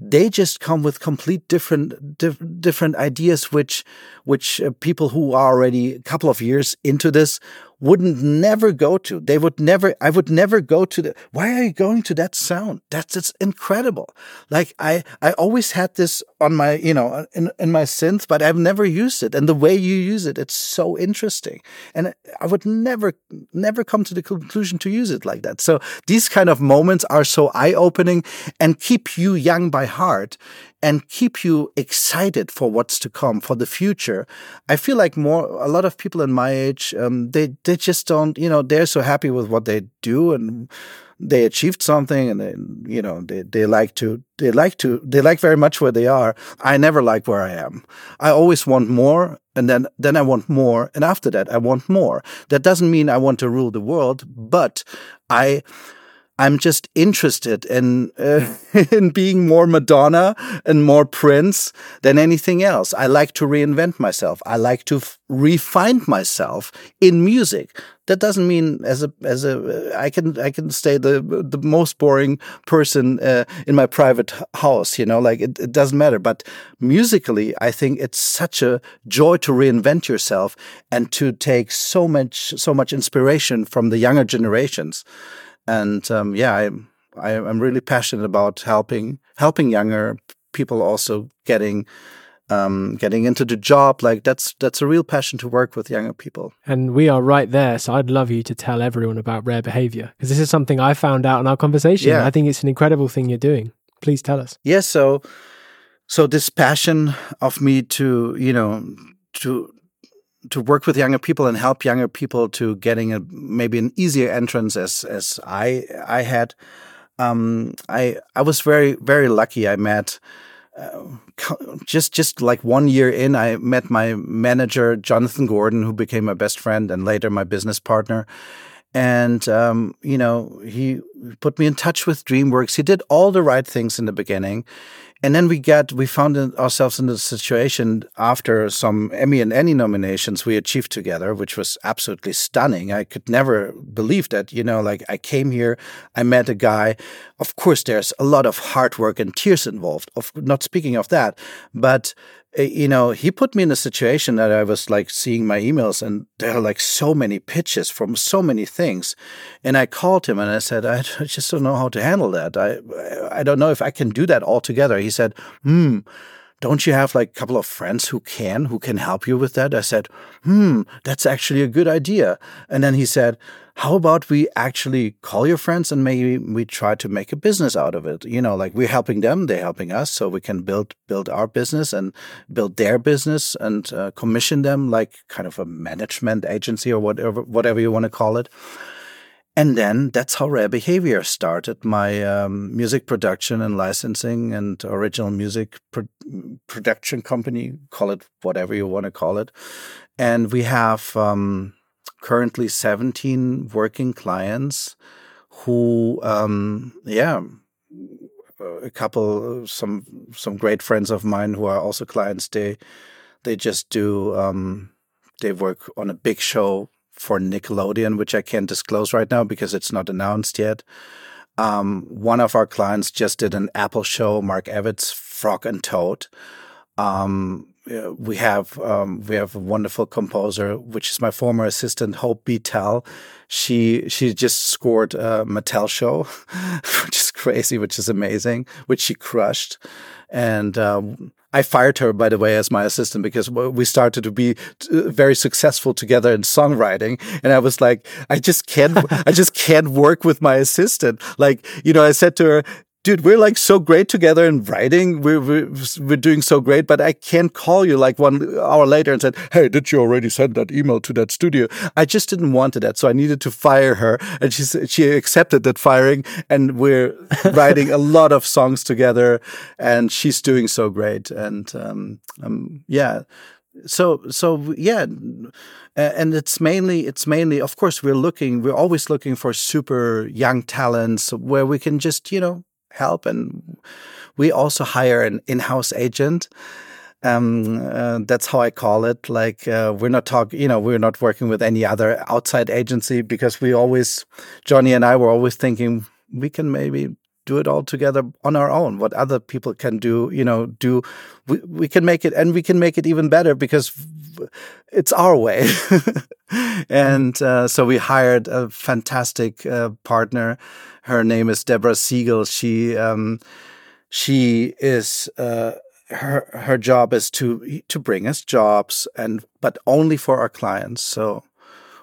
they just come with complete different dif different ideas which which uh, people who are already a couple of years into this wouldn't never go to. They would never, I would never go to the, why are you going to that sound? That's, it's incredible. Like I, I always had this on my, you know, in, in my synth, but I've never used it. And the way you use it, it's so interesting. And I would never, never come to the conclusion to use it like that. So these kind of moments are so eye opening and keep you young by heart and keep you excited for what's to come for the future. I feel like more a lot of people in my age um, they they just don't you know they're so happy with what they do and they achieved something and they you know they, they like to they like to they like very much where they are. I never like where i am. I always want more and then then i want more and after that i want more. That doesn't mean i want to rule the world but i I'm just interested in uh, in being more Madonna and more Prince than anything else. I like to reinvent myself. I like to refine myself in music. That doesn't mean as a as a I can I can stay the the most boring person uh, in my private house. You know, like it, it doesn't matter. But musically, I think it's such a joy to reinvent yourself and to take so much so much inspiration from the younger generations and um, yeah, I, I am really passionate about helping helping younger people also getting um, getting into the job. Like that's that's a real passion to work with younger people. And we are right there. So I'd love you to tell everyone about rare behavior because this is something I found out in our conversation. Yeah. I think it's an incredible thing you're doing. Please tell us. Yes. Yeah, so so this passion of me to you know to to work with younger people and help younger people to getting a maybe an easier entrance as as I I had. Um, I I was very very lucky. I met. Uh, just just like one year in, I met my manager Jonathan Gordon, who became my best friend and later my business partner. And um, you know, he put me in touch with DreamWorks. He did all the right things in the beginning, and then we got we found ourselves in the situation after some Emmy and Annie nominations we achieved together, which was absolutely stunning. I could never believe that. You know, like I came here, I met a guy. Of course, there's a lot of hard work and tears involved. Of not speaking of that, but you know, he put me in a situation that I was like seeing my emails and there are like so many pitches from so many things. And I called him and I said, I just don't know how to handle that. I, I don't know if I can do that all together. He said, hmm, don't you have like a couple of friends who can, who can help you with that? I said, hmm, that's actually a good idea. And then he said, how about we actually call your friends and maybe we try to make a business out of it you know like we're helping them they're helping us so we can build build our business and build their business and uh, commission them like kind of a management agency or whatever whatever you want to call it and then that's how Rare Behavior started my um, music production and licensing and original music pro production company, call it whatever you want to call it. And we have um, currently 17 working clients who, um, yeah, a couple, some some great friends of mine who are also clients. They they just do um, they work on a big show for Nickelodeon, which I can't disclose right now because it's not announced yet. Um, one of our clients just did an Apple show, Mark Evans, Frog and Toad. Um, we have um, we have a wonderful composer, which is my former assistant Hope Tell. She she just scored a Mattel show, which is crazy, which is amazing, which she crushed. And um, I fired her, by the way, as my assistant because we started to be very successful together in songwriting. And I was like, I just can't, I just can't work with my assistant. Like, you know, I said to her, dude, we're like so great together in writing. We're, we're, we're doing so great, but I can't call you like one hour later and said, Hey, did you already send that email to that studio? I just didn't want that. So I needed to fire her and she, she accepted that firing and we're writing a lot of songs together and she's doing so great. And, um, um yeah. So, so yeah and it's mainly it's mainly of course we're looking we're always looking for super young talents where we can just you know help. And we also hire an in-house agent. Um, uh, that's how I call it. Like uh, we're not talking, you know, we're not working with any other outside agency because we always, Johnny and I were always thinking we can maybe do it all together on our own. What other people can do, you know, do we, we can make it and we can make it even better because it's our way. and uh, so we hired a fantastic uh, partner. Her name is Deborah Siegel. She um, she is uh, her her job is to to bring us jobs and but only for our clients. So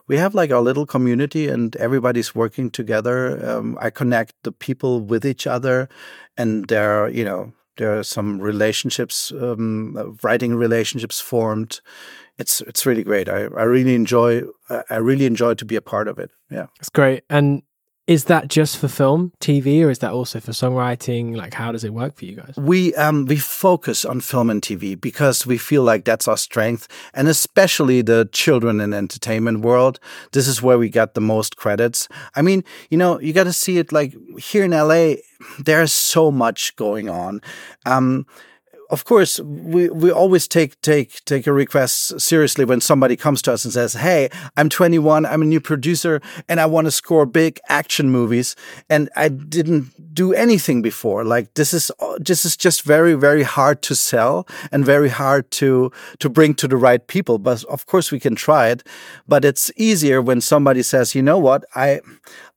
we have like our little community and everybody's working together. Um, I connect the people with each other, and there, are, you know, there are some relationships, um, writing relationships formed. It's it's really great. I, I really enjoy. I really enjoy to be a part of it. Yeah, it's great. And is that just for film, TV, or is that also for songwriting? Like, how does it work for you guys? We um, we focus on film and TV because we feel like that's our strength, and especially the children and entertainment world. This is where we get the most credits. I mean, you know, you got to see it like here in LA. There's so much going on. Um, of course, we, we always take take take a request seriously when somebody comes to us and says, "Hey, I'm 21, I'm a new producer, and I want to score big action movies, and I didn't do anything before." Like this is this is just very very hard to sell and very hard to to bring to the right people. But of course, we can try it. But it's easier when somebody says, "You know what? I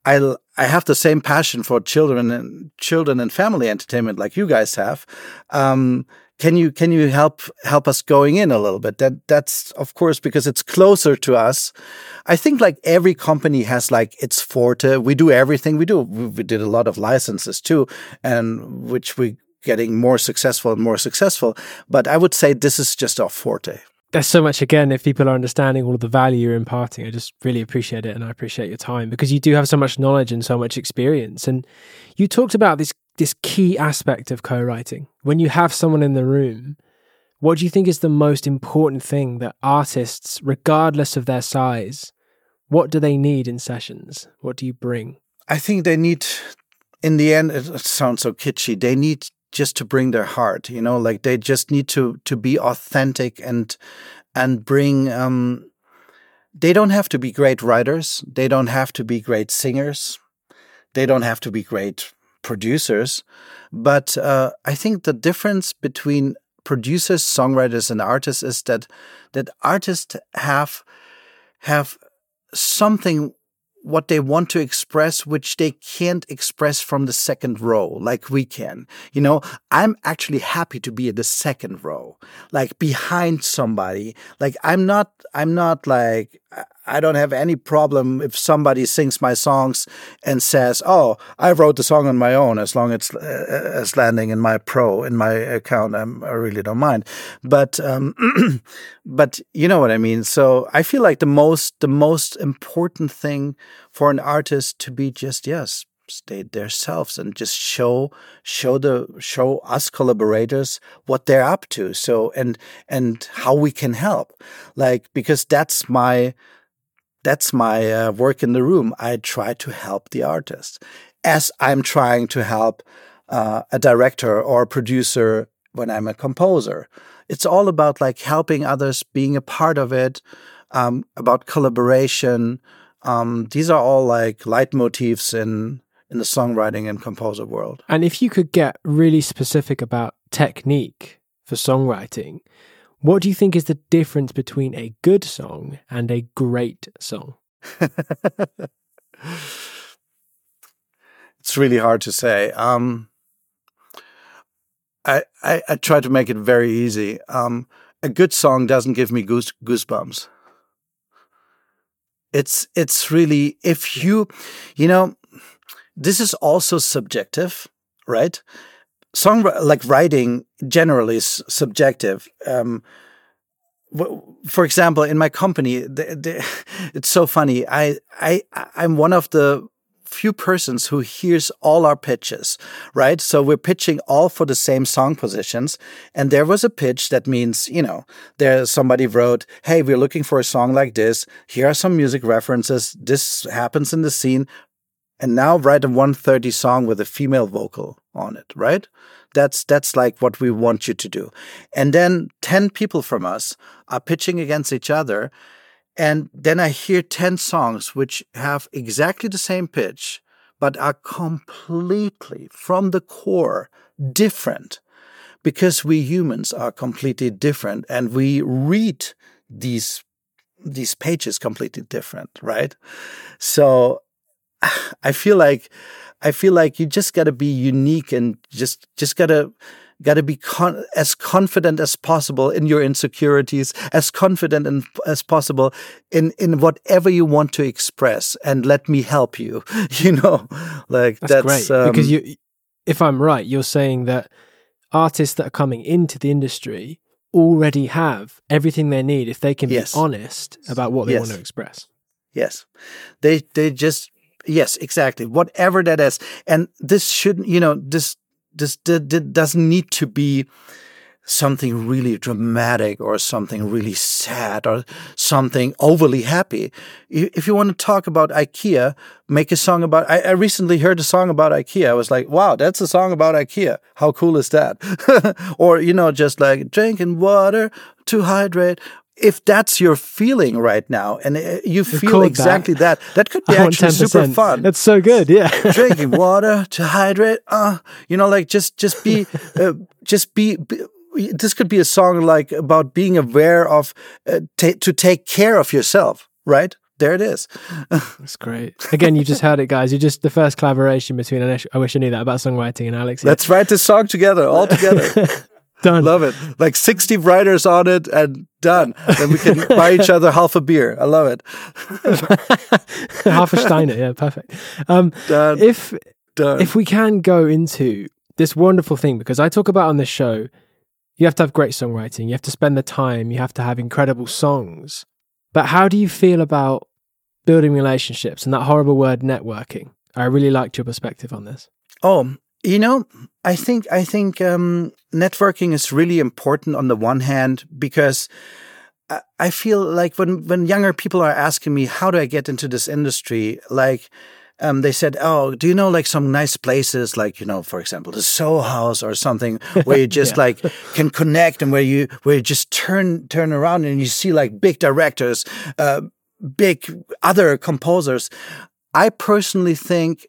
I I have the same passion for children and children and family entertainment like you guys have. Um, can you can you help help us going in a little bit? That that's of course because it's closer to us. I think like every company has like its forte. We do everything we do. We did a lot of licenses too, and which we getting more successful and more successful. But I would say this is just our forte there's so much again if people are understanding all of the value you're imparting i just really appreciate it and i appreciate your time because you do have so much knowledge and so much experience. And you talked about this this key aspect of co-writing. When you have someone in the room what do you think is the most important thing that artists regardless of their size what do they need in sessions? What do you bring? I think they need in the end it sounds so kitschy they need just to bring their heart you know like they just need to to be authentic and and bring um they don't have to be great writers. They don't have to be great singers. They don't have to be great producers. But uh, i think the difference between producers songwriters and artists is that that artists have have something what they want to express, which they can't express from the second row like we can. You know, I'm actually happy to be in the second row, like behind somebody. Like I'm not, I'm not like, I don't have any problem if somebody sings my songs and says, "Oh, I wrote the song on my own," as long as uh, as landing in my pro in my account. I'm, i really don't mind. But um, but you know what I mean. So I feel like the most the most important thing for an artist to be just yes stay themselves and just show show the show us collaborators what they're up to so and and how we can help like because that's my that's my uh, work in the room. I try to help the artist as I'm trying to help uh, a director or a producer when I'm a composer. It's all about like helping others, being a part of it, um, about collaboration. Um, these are all like leitmotifs in in the songwriting and composer world. And if you could get really specific about technique for songwriting, what do you think is the difference between a good song and a great song? it's really hard to say. Um, I, I, I try to make it very easy. Um, a good song doesn't give me goose, goosebumps. It's it's really if you, you know, this is also subjective, right? Song like writing generally is subjective. Um, for example, in my company, the, the, it's so funny. I I I'm one of the few persons who hears all our pitches, right? So we're pitching all for the same song positions. And there was a pitch that means, you know, there somebody wrote, Hey, we're looking for a song like this. Here are some music references. This happens in the scene and now write a 130 song with a female vocal on it, right? That's that's like what we want you to do. And then 10 people from us are pitching against each other and then I hear 10 songs which have exactly the same pitch but are completely from the core different because we humans are completely different and we read these these pages completely different, right? So I feel like I feel like you just got to be unique and just just got to got to be con- as confident as possible in your insecurities, as confident in, as possible in in whatever you want to express, and let me help you. You know, like that's, that's great um, because you. If I'm right, you're saying that artists that are coming into the industry already have everything they need if they can yes. be honest about what they yes. want to express. Yes. They they just yes, exactly. Whatever that is. And this shouldn't, you know, this this, this doesn't need to be something really dramatic or something really sad or something overly happy. If you want to talk about IKEA, make a song about. I, I, recently heard a song about IKEA. I was like, wow, that's a song about IKEA. How cool is that? or, you know, just like drinking water to hydrate. If that's your feeling right now and uh, you feel exactly that. that, that could be actually super fun. That's so good. Yeah. drinking water to hydrate. Uh, you know, like just, just be, uh, just be, be this could be a song like about being aware of uh, to take care of yourself, right? There it is. That's great. Again, you just heard it, guys. You're just the first collaboration between I wish I knew that about songwriting and Alex. Let's write this song together, all together. Done. Love it. Like 60 writers on it and done. Then we can buy each other half a beer. I love it. half a Steiner. Yeah, perfect. Um, done. If done. if we can go into this wonderful thing, because I talk about on this show you have to have great songwriting, you have to spend the time, you have to have incredible songs. But how do you feel about building relationships and that horrible word networking? I really liked your perspective on this. Oh, you know, I think I think um, networking is really important on the one hand because I feel like when when younger people are asking me how do I get into this industry, like um, they said, "Oh, do you know like some nice places, like you know, for example, the Soho House or something, where you just yeah. like can connect and where you where you just turn turn around and you see like big directors, uh, big other composers." I personally think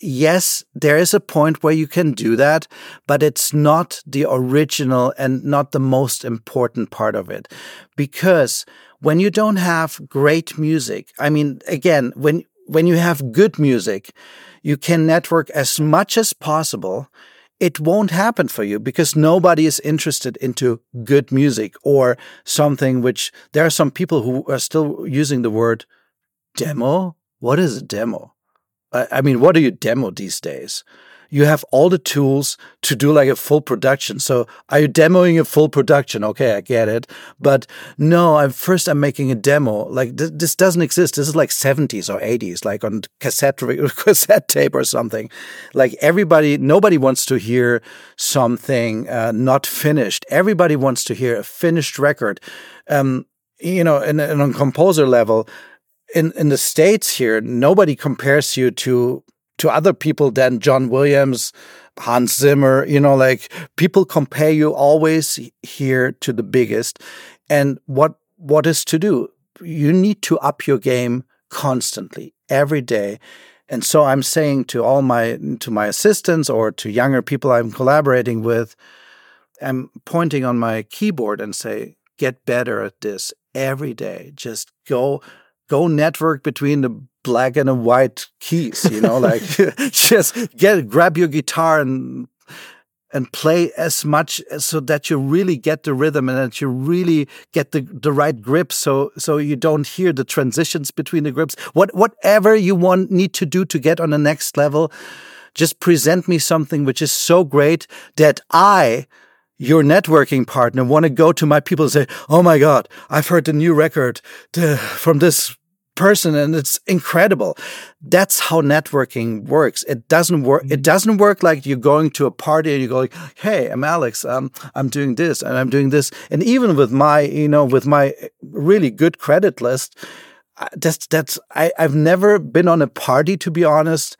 yes, there is a point where you can do that, but it's not the original and not the most important part of it. Because when you don't have great music, I mean, again, when when you have good music, you can network as much as possible. It won't happen for you because nobody is interested into good music or something which there are some people who are still using the word demo. What is a demo? I mean, what do you demo these days? you have all the tools to do like a full production. So are you demoing a full production? Okay, I get it. But no, I'm first I'm making a demo. Like th this doesn't exist. This is like 70s or 80s, like on cassette cassette tape or something. Like everybody, nobody wants to hear something uh, not finished. Everybody wants to hear a finished record. Um, you know, and, and on composer level, in in the states here, nobody compares you to to other people than John Williams, Hans Zimmer, you know, like people compare you always here to the biggest. And what what is to do? You need to up your game constantly, every day. And so I'm saying to all my to my assistants or to younger people I'm collaborating with, I'm pointing on my keyboard and say, get better at this every day. Just go go network between the black and the white keys, you know, like just get grab your guitar and and play as much so that you really get the rhythm and that you really get the, the right grip so so you don't hear the transitions between the grips. What whatever you want need to do to get on the next level just present me something which is so great that i your networking partner want to go to my people and say, "Oh my God, I've heard the new record from this person and it's incredible. That's how networking works. It doesn't work it mm-hmm. doesn't work like you're going to a party and you're going hey i'm alex um, i'm doing this and i'm doing this. And even with my you know with my really good credit list that's that's I, i've never been on a party to be honest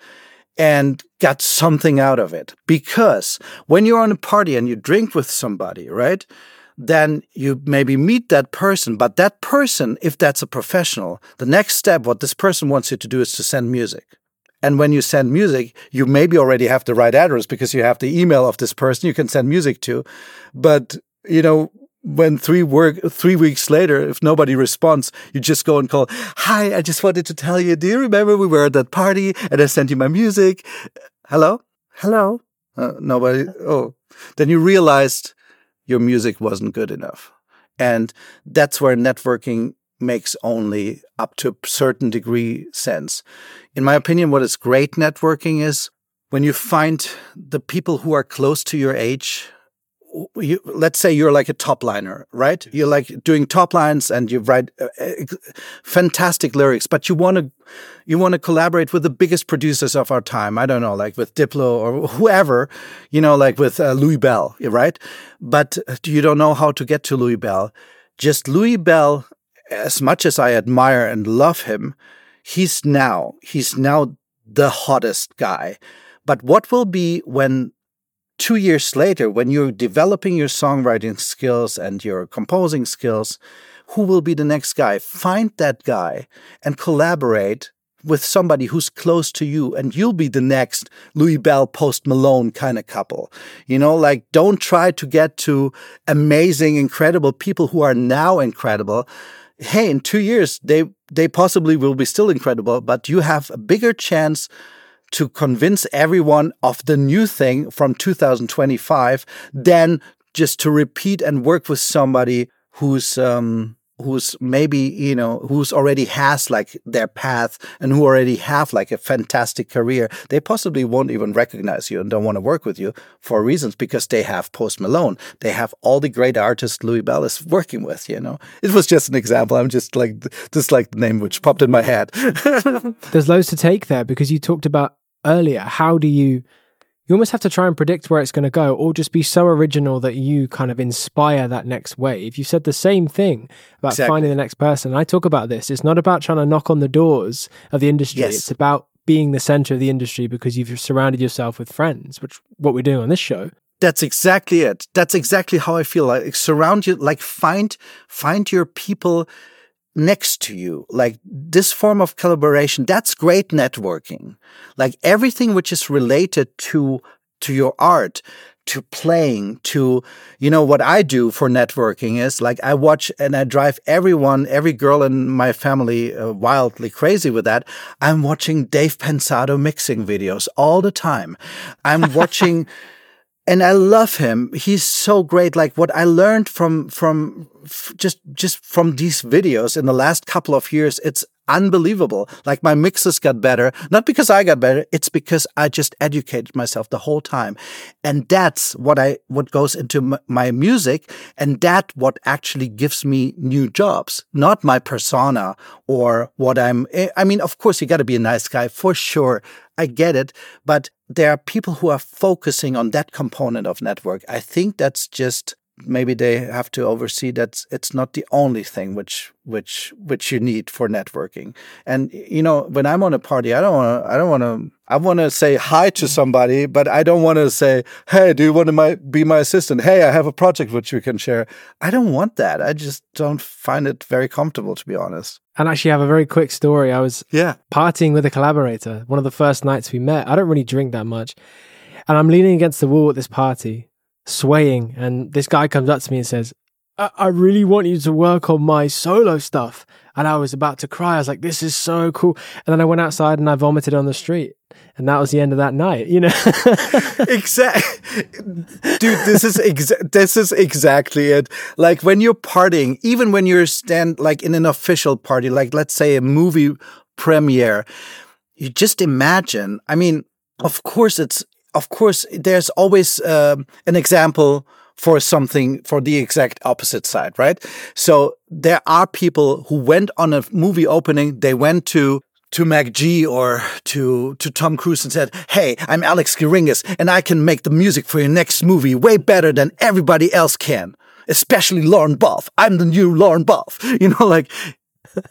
and got something out of it because when you're on a party and you drink with somebody right then you maybe meet that person. But that person, if that's a professional, the next step, what this person wants you to do is to send music. And when you send music, you maybe already have the right address because you have the email of this person you can send music to. But, you know, when three work three weeks later, if nobody responds, you just go and call, Hi, I just wanted to tell you, do you remember we were at that party and I sent you my music? Hello? Hello? Uh, nobody. Oh, then you realized your music wasn't good enough. And that's where networking makes only up to a certain degree sense. In my opinion, what is great networking is when you find the people who are close to your age you, let's say you're like a top liner, right? You're like doing top lines and you write uh, uh fantastic lyrics, but you want to you want to collaborate with the biggest producers of our time. I don't know, like with Diplo or whoever, you know, like with uh, Louis Bell, right? But uh, you don't know how to get to Louis Bell. Just Louis Bell, as much as I admire and love him, he's now he's now the hottest guy. But what will be when two years later, when you're developing your songwriting skills and your composing skills, who will be the next guy? Find that guy and collaborate with somebody who's close to you, and you'll be the next Louis Bell, Post Malone kind of couple. You know, like don't try to get to amazing, incredible people who are now incredible. Hey, in two years, they they possibly will be still incredible, but you have a bigger chance to convince everyone of the new thing from 2025 than just to repeat and work with somebody who's um, who's maybe you know who's already has like their path and who already have like a fantastic career they possibly won't even recognize you and don't want to work with you for reasons because they have post malone. They have all the great artists louis bell is working with you know? It was just an example. I'm just like just like the name which popped in my head. There's loads to take there because you talked about earlier how do you you almost have to try and predict where it's going to go or just be so original that you kind of inspire that next wave. You said the same thing about exactly. finding the next person. I talk about this. It's not about trying to knock on the doors of the industry. Yes. It's about being the center of the industry because you've surrounded yourself with friends, which what we're doing on this show. That's exactly it. That's exactly how I feel. Like surround you, like find find your people next to you. Like this form of collaboration, that's great networking. Like everything which is related to, to your art, to playing, to, you know, what I do for networking is like I watch and I drive everyone, every girl in my family uh, wildly crazy with that. I'm watching Dave Pensado mixing videos all the time. I'm watching and I love him. He's so great. Like what I learned from from just just from these videos in the last couple of years, it's unbelievable. Like my mixes got better, not because I got better, it's because I just educated myself the whole time. And that's what I, what goes into my music. And that what actually gives me new jobs, not my persona or what I'm, eh, I mean, of course, you got to be a nice guy for sure. I get it. But there are people who are focusing on that component of network. I think that's just maybe they have to oversee that it's not the only thing which which which you need for networking. And you know, when I'm on a party, I don't want to I don't want to I want to say hi to mm. somebody, but I don't want to say, "Hey, do you want to my, be my assistant? Hey, I have a project which we can share." I don't want that. I just don't find it very comfortable to be honest. And actually, I have a very quick story. I was yeah partying with a collaborator. One of the first nights we met. I don't really drink that much, and I'm leaning against the wall at this party, swaying. And this guy comes up to me and says, I, I really want you to work on my solo stuff. And I was about to cry. I was like, this is so cool. And then I went outside and I vomited on the street. And that was the end of that night, you know. exactly, dude. This is exa- this is exactly it. Like when you're partying, even when you're stand like in an official party, like let's say a movie premiere, you just imagine. I mean, of course, it's of course, there's always uh, an example for something for the exact opposite side, right? So there are people who went on a movie opening, they went to to McG or to to Tom Cruise and said, "Hey, I'm Alex Geringas, and I can make the music for your next movie way better than everybody else can, especially Lorne Balfe. I'm the new Lorne Balfe." You know, like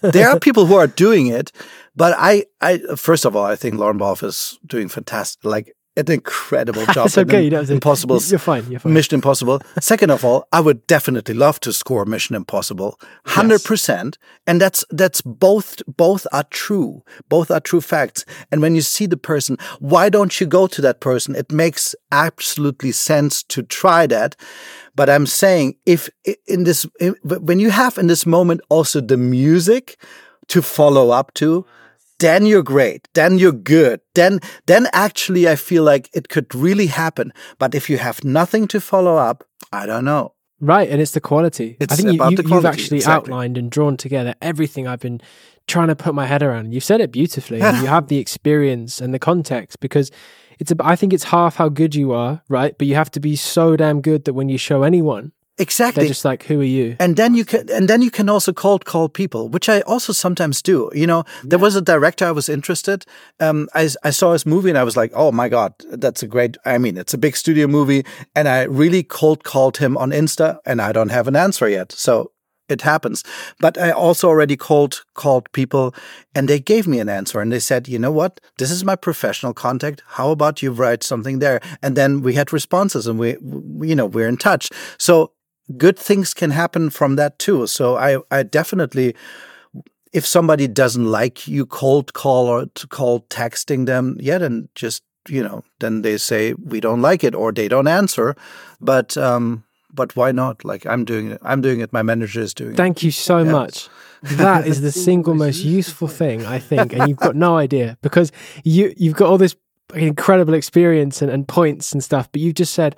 there are people who are doing it, but I, I first of all, I think Lorne Balfe is doing fantastic. Like an incredible job. It's okay. You don't have to- Impossible. You're fine. You're fine. Mission Impossible. Second of all, I would definitely love to score Mission Impossible, hundred percent, and that's that's both both are true. Both are true facts. And when you see the person, why don't you go to that person? It makes absolutely sense to try that. But I'm saying if in this when you have in this moment also the music to follow up to, then you're great. Then you're good. Then, then actually I feel like it could really happen. But if you have nothing to follow up, I don't know. Right, and it's the quality. I It's think you, about you, the you've actually exactly. outlined and drawn together everything I've been trying to put my head around. You've said it beautifully. and you have the experience and the context because it's. A, I think it's half how good you are, right? But you have to be so damn good that when you show anyone, Exactly. they're just like, "Who are you?" and then you can and then you can also cold call people which i also sometimes do. You know there was a director i was interested um I, I saw his movie and i was like oh my god that's a great i mean it's a big studio movie. And i really cold called him on insta and i don't have an answer yet. So it happens. But i also already called called people and they gave me an answer and they said you know what? This is my professional contact. How about you write something there? And then we had responses and we, we you know we're in touch. So good things can happen from that too. So I, I definitely, if somebody doesn't like you cold call or to call texting them, yeah, then just you know, then they say we don't like it or they don't answer. But um, but why not? Like I'm doing it. I'm doing it. My manager is doing it. Thank you so much. That is the single most useful thing I think, and you've got no idea because you you've got all this incredible experience and, and points and stuff, but you've just said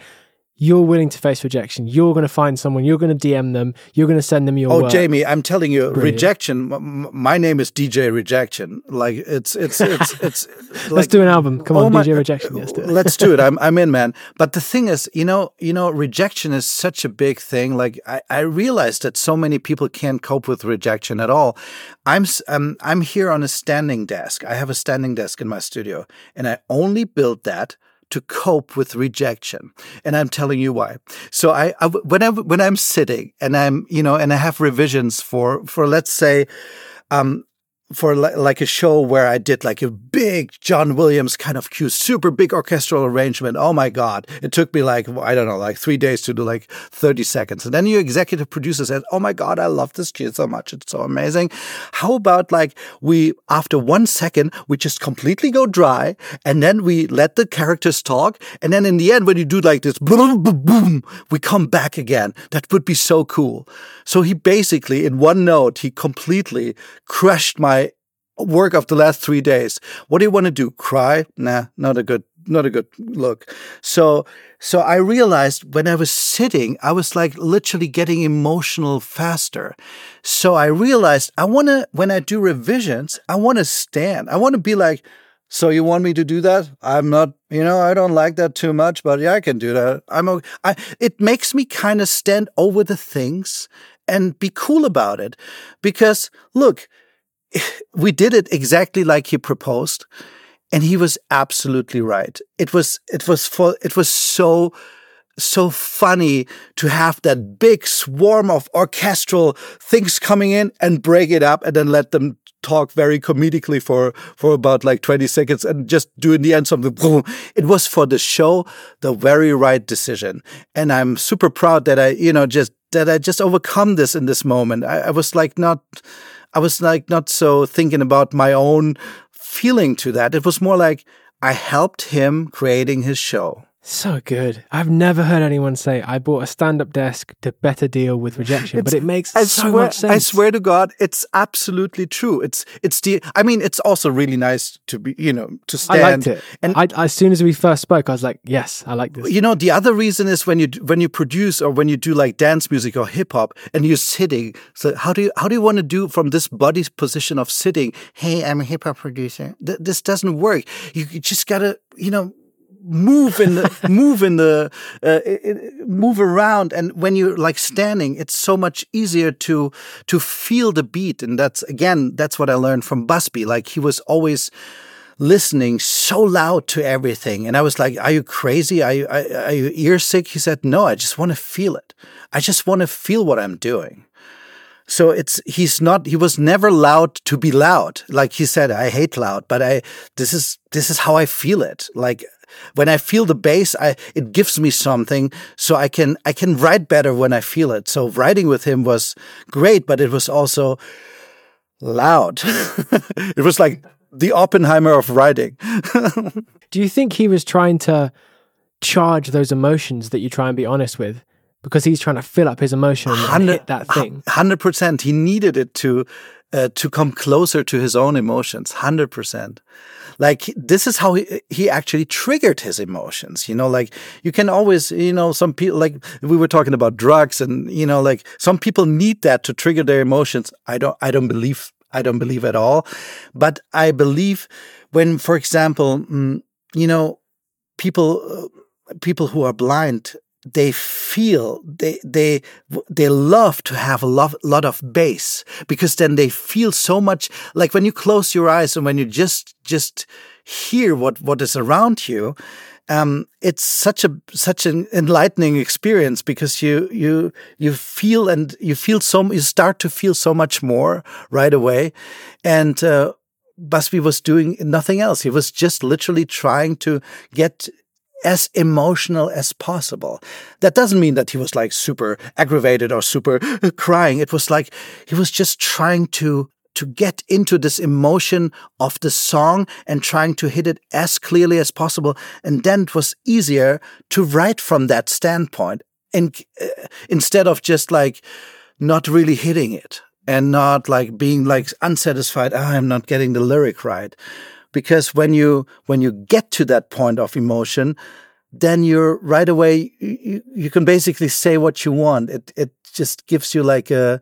you're willing to face rejection. You're going to find someone. You're going to DM them. You're going to send them your Oh, work. Jamie, I'm telling you, Brilliant. rejection. My name is DJ Rejection. Like it's it's it's it's. Let's do an album. Come Oh on, my- DJ Rejection. Let's do it. Let's do it. I'm I'm in, man. But the thing is, you know, you know, rejection is such a big thing. Like I, I realized that so many people can't cope with rejection at all. I'm um, I'm here on a standing desk. I have a standing desk in my studio, and I only built that to cope with rejection. And I'm telling you why. So I, I when I'm when I'm sitting and I'm you know and I have revisions for for let's say um for like a show where I did like a big John Williams kind of cue, super big orchestral arrangement. Oh my God. It took me like, I don't know, like three days to do like 30 seconds. And then your executive producer said, Oh my God, I love this cue so much. It's so amazing. How about like we, after one second, we just completely go dry and then we let the characters talk. And then in the end, when you do like this, boom, boom, boom, we come back again. That would be so cool. So he basically, in one note, he completely crushed my work of the last three days. What do you want to do? Cry? Nah, not a good, not a good look. So, so I realized when I was sitting, I was like literally getting emotional faster. So I realized I want to, when I do revisions, I want to stand. I want to be like, so you want me to do that? I'm not, you know, I don't like that too much, but yeah, I can do that. I'm okay. I, it makes me kind of stand over the things and be cool about it because look, we did it exactly like he proposed and he was absolutely right. It was it was for it was so so funny to have that big swarm of orchestral things coming in and break it up and then let them talk very comedically for for about like 20 seconds and just do in the end something boom. it was for the show the very right decision. And i'm super proud that i you know just that i just overcome this in this moment. I, I was like not I was like not so thinking about my own feeling to that. It was more like I helped him creating his show. So good. I've never heard anyone say I bought a stand-up desk to better deal with rejection, but it makes I so swear, much sense. I swear to God, it's absolutely true. It's it's the. I mean, it's also really nice to be, you know, to stand. I liked it. And I, as soon as we first spoke, I was like, "Yes, I like this." you know, the other reason is when you when you produce or when you do like dance music or hip hop, and you're sitting. So how do you how do you want to do from this body position of sitting? Hey, I'm a hip hop producer. Th- this doesn't work. You, you just gotta, you know. Move in the move in the uh, move around, and when you're like standing, it's so much easier to to feel the beat, and that's again that's what I learned from Busbee. Like he was always listening so loud to everything. And I was like, Are you crazy? Are you, are, are you ear sick? He said, No, I just want to feel it. I just want to feel what I'm doing. So it's he's not he was never loud to be loud. Like he said, I hate loud, but I this is this is how I feel it. Like when I feel the bass, I it gives me something, so I can I can write better when I feel it. So writing with him was great, but it was also loud. it was like the Oppenheimer of writing. Do you think he was trying to charge those emotions that you try and be honest with? Because he's trying to fill up his emotion and hit that thing. Hundred percent. He needed it to uh, to come closer to his own emotions. Hundred percent. Like this is how he, he actually triggered his emotions. You know, like you can always, you know, some people like we were talking about drugs, and you know, like some people need that to trigger their emotions. I don't. I don't believe. I don't believe at all. But I believe when, for example, mm, you know, people. Uh, people who are blind they feel they they they love to have a lot, lot of bass because then they feel so much like when you close your eyes and when you just just hear what what is around you um, it's such a such an enlightening experience because you you you feel and you feel so you start to feel so much more right away and uh, Busbee was doing nothing else. He was just literally trying to get as emotional as possible. That doesn't mean that he was like super aggravated or super crying. It was like he was just trying to to get into this emotion of the song and trying to hit it as clearly as possible. And then it was easier to write from that standpoint and uh, instead of just like not really hitting it and not like being like unsatisfied. Oh, I'm not getting the lyric right because when you when you get to that point of emotion then you're right away you, you can basically say what you want. It it just gives you like a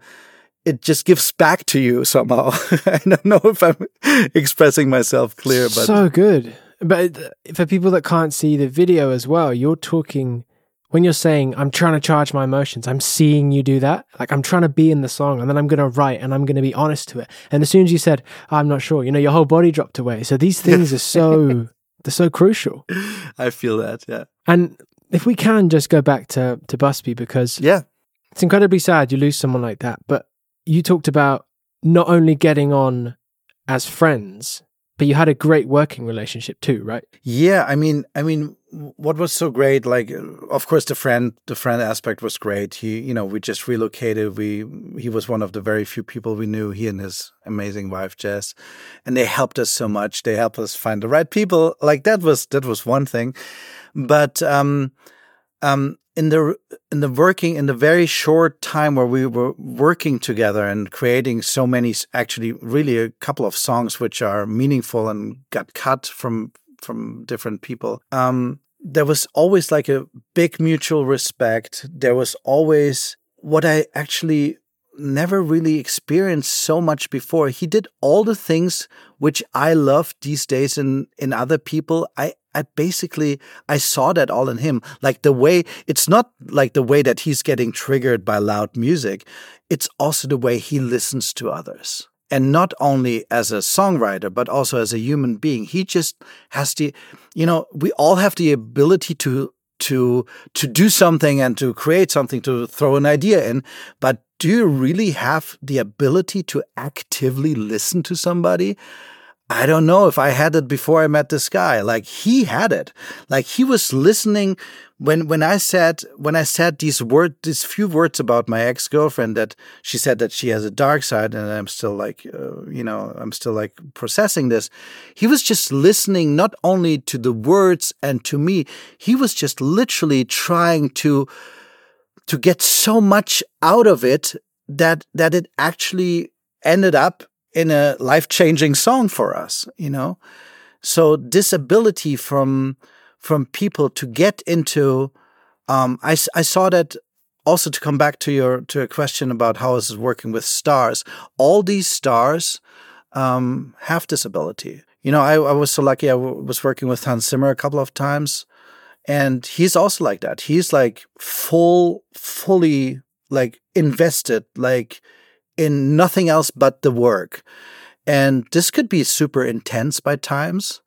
it just gives back to you somehow. I don't know if i'm expressing myself clear but so good. But for people that can't see the video as well you're talking when you're saying i'm trying to charge my emotions i'm seeing you do that like i'm trying to be in the song and then i'm going to write and i'm going to be honest to it. And as soon as you said i'm not sure you know your whole body dropped away. So these things are so they're so crucial. I feel that yeah. And if we can just go back to to Busbee because yeah. it's incredibly sad you lose someone like that but you talked about not only getting on as friends but you had a great working relationship too right? Yeah i mean i mean what was so great like of course the friend the friend aspect was great. He you know we just relocated. We he was one of the very few people we knew he and his amazing wife jess and they helped us so much. They helped us find the right people. Like that was that was one thing. But um um in the in the working in the very short time where we were working together and creating so many actually really a couple of songs which are meaningful and got cut from from different people. Um, there was always like a big mutual respect. There was always what I actually never really experienced so much before. He did all the things which I love these days in in other people. I I basically I saw that all in him. Like the way it's not like the way that he's getting triggered by loud music. It's also the way he listens to others and not only as a songwriter but also as a human being he just has the you know we all have the ability to to to do something and to create something to throw an idea in but do you really have the ability to actively listen to somebody I don't know if I had it before I met this guy. Like he had it. Like he was listening when when I said when I said these word these few words about my ex girlfriend that she said that she has a dark side and I'm still like uh, you know I'm still like processing this. He was just listening not only to the words and to me. He was just literally trying to to get so much out of it that that it actually ended up in a life changing song for us, you know? So this ability from, from people to get into, um, I, I saw that also to come back to your, to a question about how is working with stars. All these stars, um, have this ability. You know, I, I was so lucky. I was working with Hans Zimmer a couple of times and he's also like that. He's like full, fully like invested, like in nothing else but the work. And this could be super intense by times.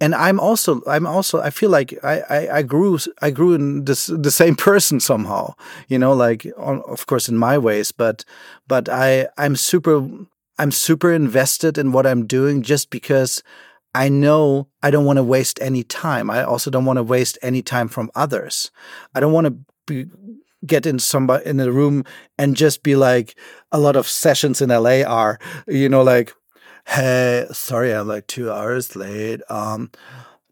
And I'm also, I'm also, I feel like I, I, I grew, I grew in this, the same person somehow, you know, like, on, of course, in my ways, but, but I, I'm super, I'm super invested in what I'm doing just because I know I don't want to waste any time. I also don't want to waste any time from others. I don't want to be, get in somebody in a room and just be like a lot of sessions in LA are, you know, like, hey, sorry, I'm like two hours late. Um,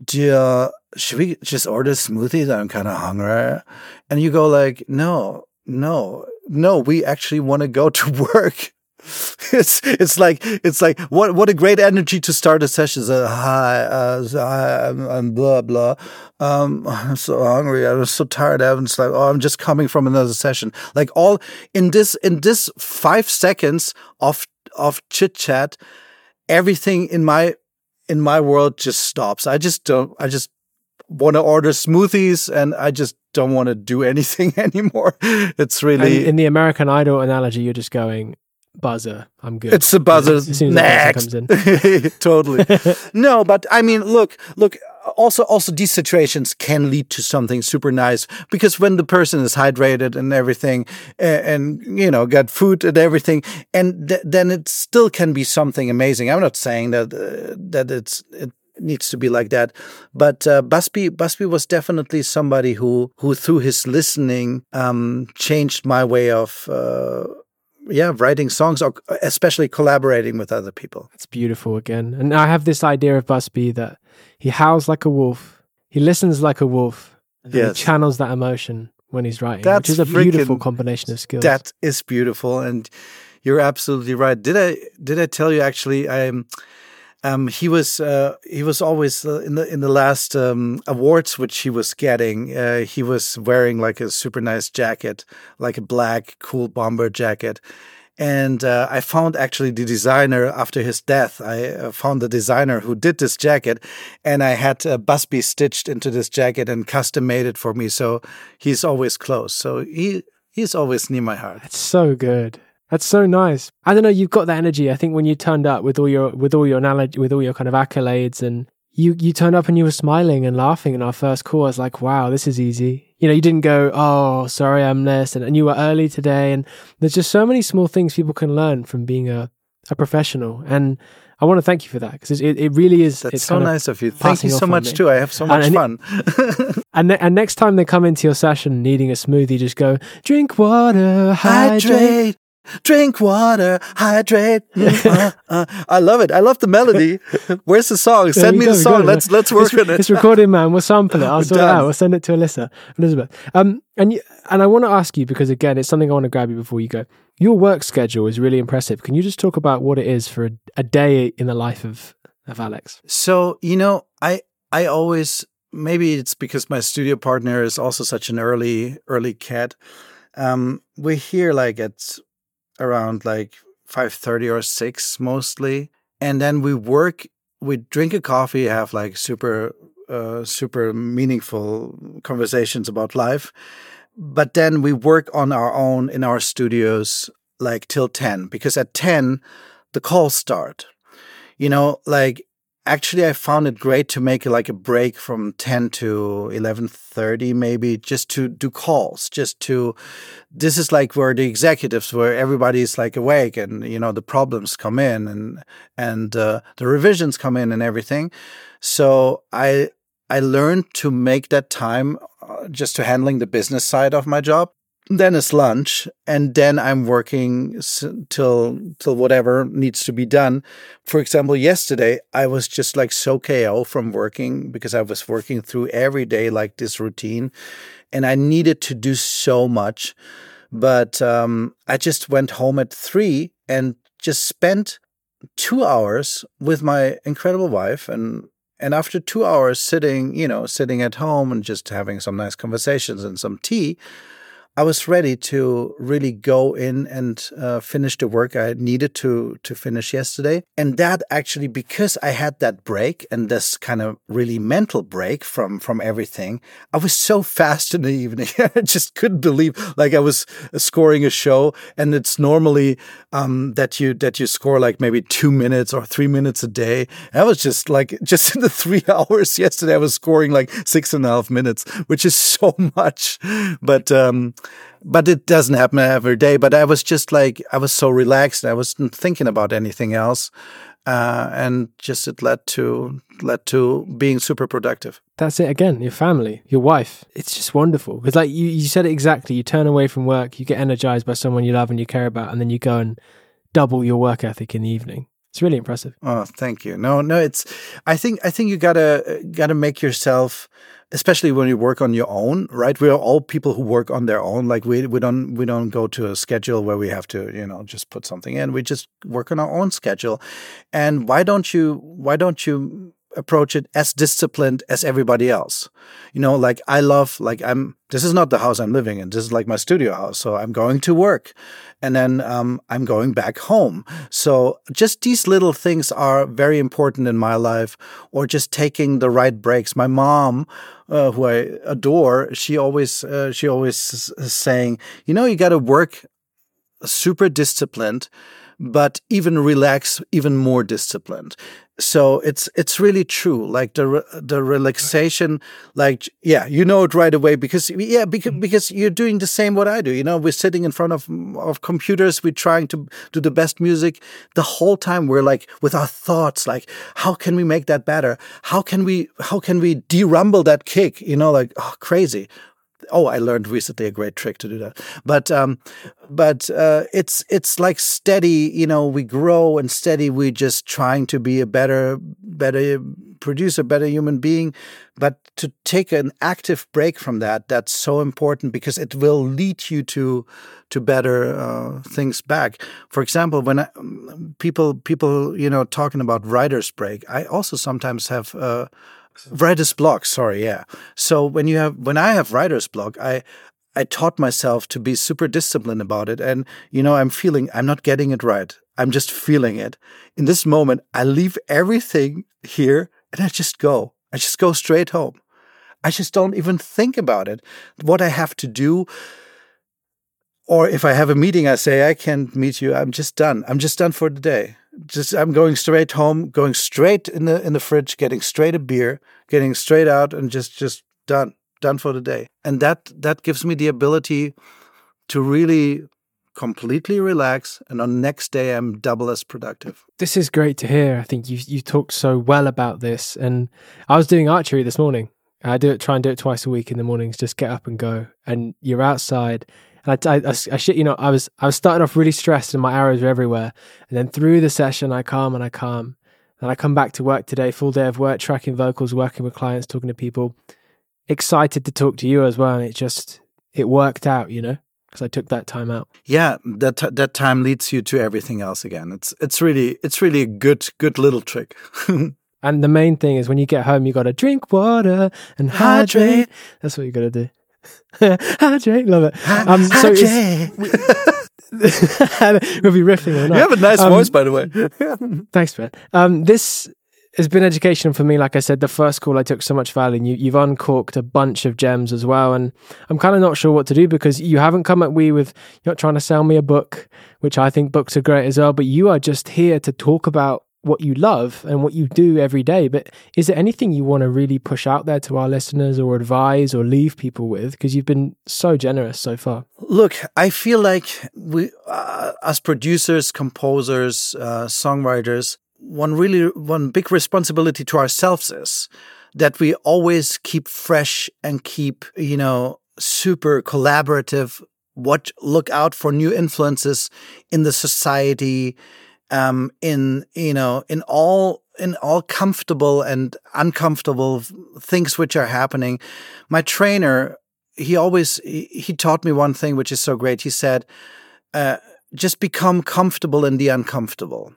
do you, should we just order smoothies? I'm kind of hungry. And you go like, no, no, no, we actually want to go to work. It's it's like it's like what what a great energy to start a session. Uh, hi, uh, hi, I'm, I'm blah blah. Um, I'm so hungry. I'm so tired. I'm just like, oh, I'm just coming from another session. Like all in this in this five seconds of of chit chat, everything in my in my world just stops. I just don't. I just want to order smoothies and I just don't want to do anything anymore. It's really And in the American Idol analogy, you're just going buzzer. I'm good. It's a buzzer. As soon as Next. the comes in. totally. no, but I mean, look, look. Also, also, these situations can lead to something super nice because when the person is hydrated and everything, and, and you know, got food and everything, and th- then it still can be something amazing. I'm not saying that uh, that it's it needs to be like that, but uh, Busbee Busbee was definitely somebody who who through his listening um, changed my way of. Uh, yeah, writing songs or especially collaborating with other people. It's beautiful again. And I have this idea of Busbee that he howls like a wolf, he listens like a wolf, and Yes. he channels that emotion when he's writing, That's which is a beautiful freaking- combination of skills. That is beautiful, and you're absolutely right. Did I did I tell you actually? I um he was uh, he was always uh, in the in the last um, awards which he was getting. Uh, he was wearing like a super nice jacket, like a black cool bomber jacket. And uh, I found actually the designer after his death. I uh, found the designer who did this jacket, and I had Busbee stitched into this jacket and custom made it for me. So he's always close. So he he's always near my heart. That's so good. That's so nice. I don't know. You've got that energy. I think when you turned up with all your with all your analogy, with all your kind of accolades, and you you turned up and you were smiling and laughing in our first call. I was like, wow, this is easy. You know, you didn't go, oh, sorry, I'm this, and, and you were early today. And there's just so many small things people can learn from being a a professional. And I want to thank you for that because it, it really is. That's it's so kind of- nice of you. Thank you so much too. I have so much and fun. And, ne- and next time they come into your session needing a smoothie, just go drink water, hydrate. hydrate, drink water, hydrate. Mm, uh, uh. I love it. I love the melody. Where's the song? Send me go, the song. Let's let's work it's, on it. It's recorded, man. We'll sample it. I'll sort it out. We'll send it to Alyssa, Elizabeth. Um, and you, and I want to ask you because again, it's something I want to grab you before you go. Your work schedule is really impressive. Can you just talk about what it is for a, a day in the life of of Alex? So you know, I I always maybe it's because my studio partner is also such an early early cat. Um, we're here like at around like five thirty or six mostly, and then we work. We drink a coffee, have like super uh, super meaningful conversations about life, but then we work on our own in our studios like till ten because at ten the calls start you know like actually i found it great to make like a break from 10 to 11.30 maybe just to do calls just to this is like where the executives where everybody's like awake and you know the problems come in and and uh, the revisions come in and everything. So i i learned to make that time uh, just to handling the business side of my job then it's lunch and then i'm working till till whatever needs to be done. For example yesterday i was just like so ko from working because i was working through every day like this routine and i needed to do so much. But um, i just went home at three and just spent two hours with my incredible wife and and after two hours sitting you know sitting at home and just having some nice conversations and some tea I was ready to really go in and uh, finish the work I needed to to finish yesterday. And that actually, because I had that break and this kind of really mental break from from everything, I was so fast in the evening. I just couldn't believe like I was scoring a show, and it's normally um, that you that you score like maybe two minutes or three minutes a day. I was just like just in the three hours yesterday, I was scoring like six and a half minutes, which is so much. But um, but it doesn't happen every day. But I was just like I was so relaxed. I wasn't thinking about anything else. uh, and just it led to led to being super productive. That's it again. Your family, your wife. It's just wonderful. It's like you, you said it exactly. You turn away from work, you get energized by someone you love and you care about, and then you go and double your work ethic in the evening. It's really impressive. Oh, thank you. No, no, it's. I think I think you gotta gotta make yourself especially when you work on your own, right? We are all people who work on their own. Like we we don't we don't go to a schedule where we have to you know just put something in. We just work on our own schedule. And why don't you why don't you approach it as disciplined as everybody else. You know, like I love, like I'm, this is not the house I'm living in. This is like my studio house. So I'm going to work and then um, I'm going back home. So just these little things are very important in my life or just taking the right breaks. My mom, uh, who I adore, she always, uh, she always is saying, you know, you got to work super disciplined but even relax even more disciplined so it's it's really true like the the relaxation like yeah you know it right away because yeah because, mm. because you're doing the same what i do you know? We're sitting in front of of computers we're trying to do the best music. The whole time we're like with our thoughts like how can we make that better? How can we how can we derumble that kick you know? Like oh crazy oh, I learned recently a great trick to do that. But um, but uh, it's it's like steady. You know, we grow and steady. We just trying to be a better better producer, better human being. But to take an active break from that, that's so important because it will lead you to to better uh, things back. For example, when I, people people you know talking about writer's break, I also sometimes have. Uh, writer's block sorry yeah. So when you have when i have writer's block i i taught myself to be super disciplined about it. And you know i'm feeling i'm not getting it right. I'm just feeling it. In this moment i leave everything here and i just go. I just go straight home. I just don't even think about it. What i have to do or if i have a meeting i say i can't meet you. I'm just done. I'm just done for the day just I'm going straight home, going straight in the in the fridge, getting straight a beer, getting straight out, and just just done done for the day. And that that gives me the ability to really completely relax and on next day I'm double as productive. This is great to hear. I think you you talked so well about this and I was doing archery this morning. I do it try and do it twice a week in the mornings just get up and go and you're outside I, I, I, I shit, you know, I was I was started off really stressed and my arrows were everywhere. And then through the session, I calm and I calm. And I come back to work today, full day of work, tracking vocals, working with clients, talking to people. Excited to talk to you as well. And it just it worked out, you know, because I took that time out. Yeah, that that time leads you to everything else again. It's it's really it's really a good good little trick. and the main thing is when you get home, you got to drink water and hydrate. That's what you got to do. Hydrate, love it. Um, so we'll be riffing. You have a nice um, voice, by the way. thanks, man. Um, this has been educational for me. Like I said, the first call I took so much value, and you, you've uncorked a bunch of gems as well. And I'm kind of not sure what to do because you haven't come at me with you're not trying to sell me a book, which I think books are great as well. But you are just here to talk about what you love and what you do every day. But is there anything you want to really push out there to our listeners or advise or leave people with? Because you've been so generous so far. Look, I feel like we, uh, as producers, composers, uh, songwriters, one really, one big responsibility to ourselves is that we always keep fresh and keep, you know, super collaborative. Watch, look out for new influences in the society um, in you know in all in all comfortable and uncomfortable things which are happening. My trainer, he always he taught me one thing which is so great. He said, uh, "Just become comfortable in the uncomfortable."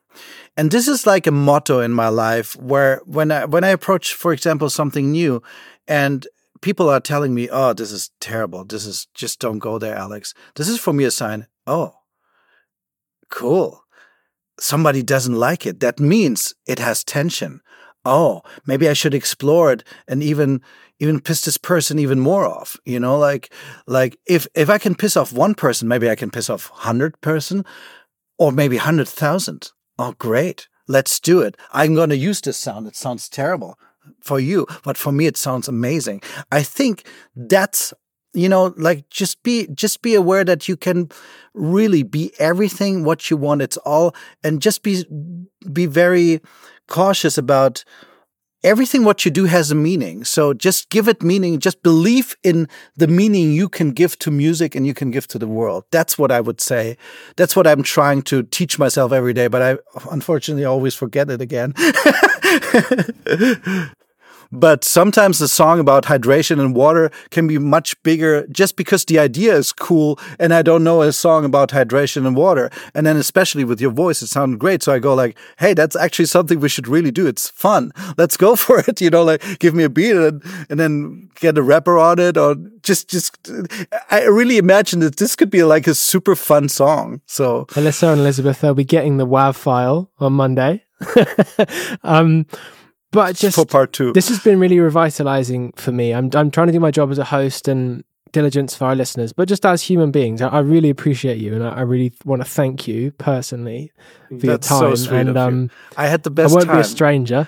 And this is like a motto in my life. Where when I when I approach, for example, something new, and people are telling me, "Oh, this is terrible. This is just don't go there, Alex." This is for me a sign. Oh, cool somebody doesn't like it. That means it has tension. Oh, maybe I should explore it and even even piss this person even more off. You know, like like if if I can piss off one person, maybe I can piss off hundred person, or maybe hundred thousand. Oh, great! Let's do it. I'm going to use this sound. It sounds terrible for you, but for me, it sounds amazing. I think that's you know, like just be just be aware that you can really be everything what you want. It's all and just be be very cautious about everything what you do has a meaning. So just give it meaning. Just believe in the meaning you can give to music and you can give to the world. That's what I would say. That's what I'm trying to teach myself every day, but I unfortunately always forget it again. But sometimes the song about hydration and water can be much bigger just because the idea is cool and I don't know a song about hydration and water. And then especially with your voice, it sounded great. So I go like, hey, that's actually something we should really do. It's fun. Let's go for it. You know, like give me a beat and, and then get a rapper on it or just, just, I really imagine that this could be like a super fun song. So Alyssa and Elizabeth, they'll be getting the WAV file on Monday. um, but just for part two. This has been really revitalizing for me. I'm I'm trying to do my job as a host and diligence for our listeners, but just as human beings, I, I really appreciate you, and I, I, really want to thank you personally for That's your time. So and um, I had the best. I won't time. be a stranger.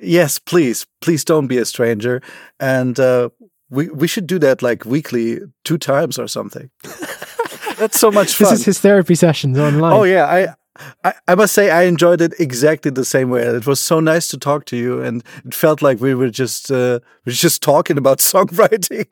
Yes, please, please don't be a stranger, and uh, we we should do that like weekly, two times or something. That's so much fun. This is his therapy sessions online. Oh yeah, I I, I must say I enjoyed it exactly the same way. It was so nice to talk to you, and it felt like we were just uh, we were just talking about songwriting.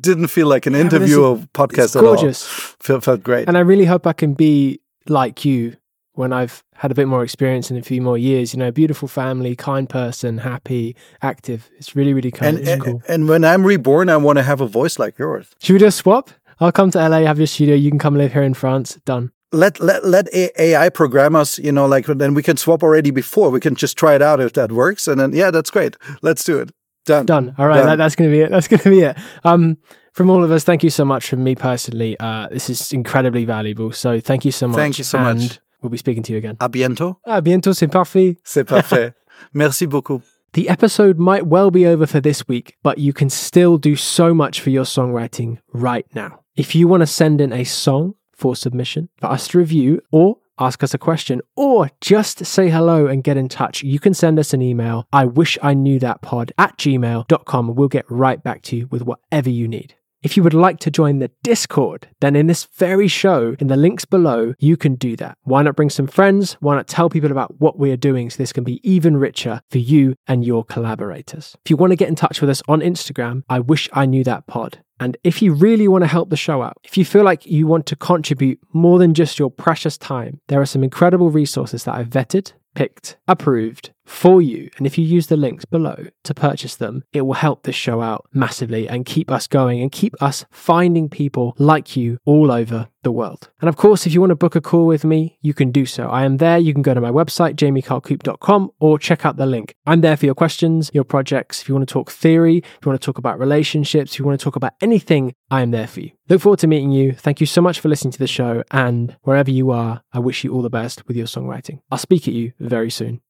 Didn't feel like an yeah, interview or podcast at all. Felt felt great, and I really hope I can be like you when I've had a bit more experience in a few more years. You know, beautiful family, kind person, happy, active. It's really really kind. And, and, cool. and when I'm reborn, I want to have a voice like yours. Should we just swap? I'll come to LA, have your studio. You can come live here in France. Done let let let AI program us, you know, like then we can swap already before. We can just try it out if that works, and then yeah, that's great. Let's do it. Done. Done. All right, Done. That, that's going to be it. That's going to be it. Um, from all of us, thank you so much. From me personally, uh, this is incredibly valuable. So thank you so much. Thank you so and much. We'll be speaking to you again. À bientôt. À bientôt. C'est parfait. C'est parfait. Merci beaucoup. The episode might well be over for this week, but you can still do so much for your songwriting right now. If you want to send in a song for submission, for us to review, or ask us a question, or just say hello and get in touch, you can send us an email. I wish I knew that pod at gmail.com we'll get right back to you with whatever you need. If you would like to join the Discord, then in this very show, in the links below, you can do that. Why not bring some friends? Why not tell people about what we are doing so this can be even richer for you and your collaborators? If you want to get in touch with us on Instagram, I wish I knew that pod. And if you really want to help the show out, if you feel like you want to contribute more than just your precious time, there are some incredible resources that I've vetted, picked, approved, for you. And if you use the links below to purchase them, it will help this show out massively and keep us going and keep us finding people like you all over the world. And of course, if you want to book a call with me, you can do so. I am there. You can go to my website, jamiekarlcoupe.com, or check out the link. I'm there for your questions, your projects. If you want to talk theory, if you want to talk about relationships, if you want to talk about anything, I am there for you. Look forward to meeting you. Thank you so much for listening to the show. And wherever you are, I wish you all the best with your songwriting. I'll speak at you very soon.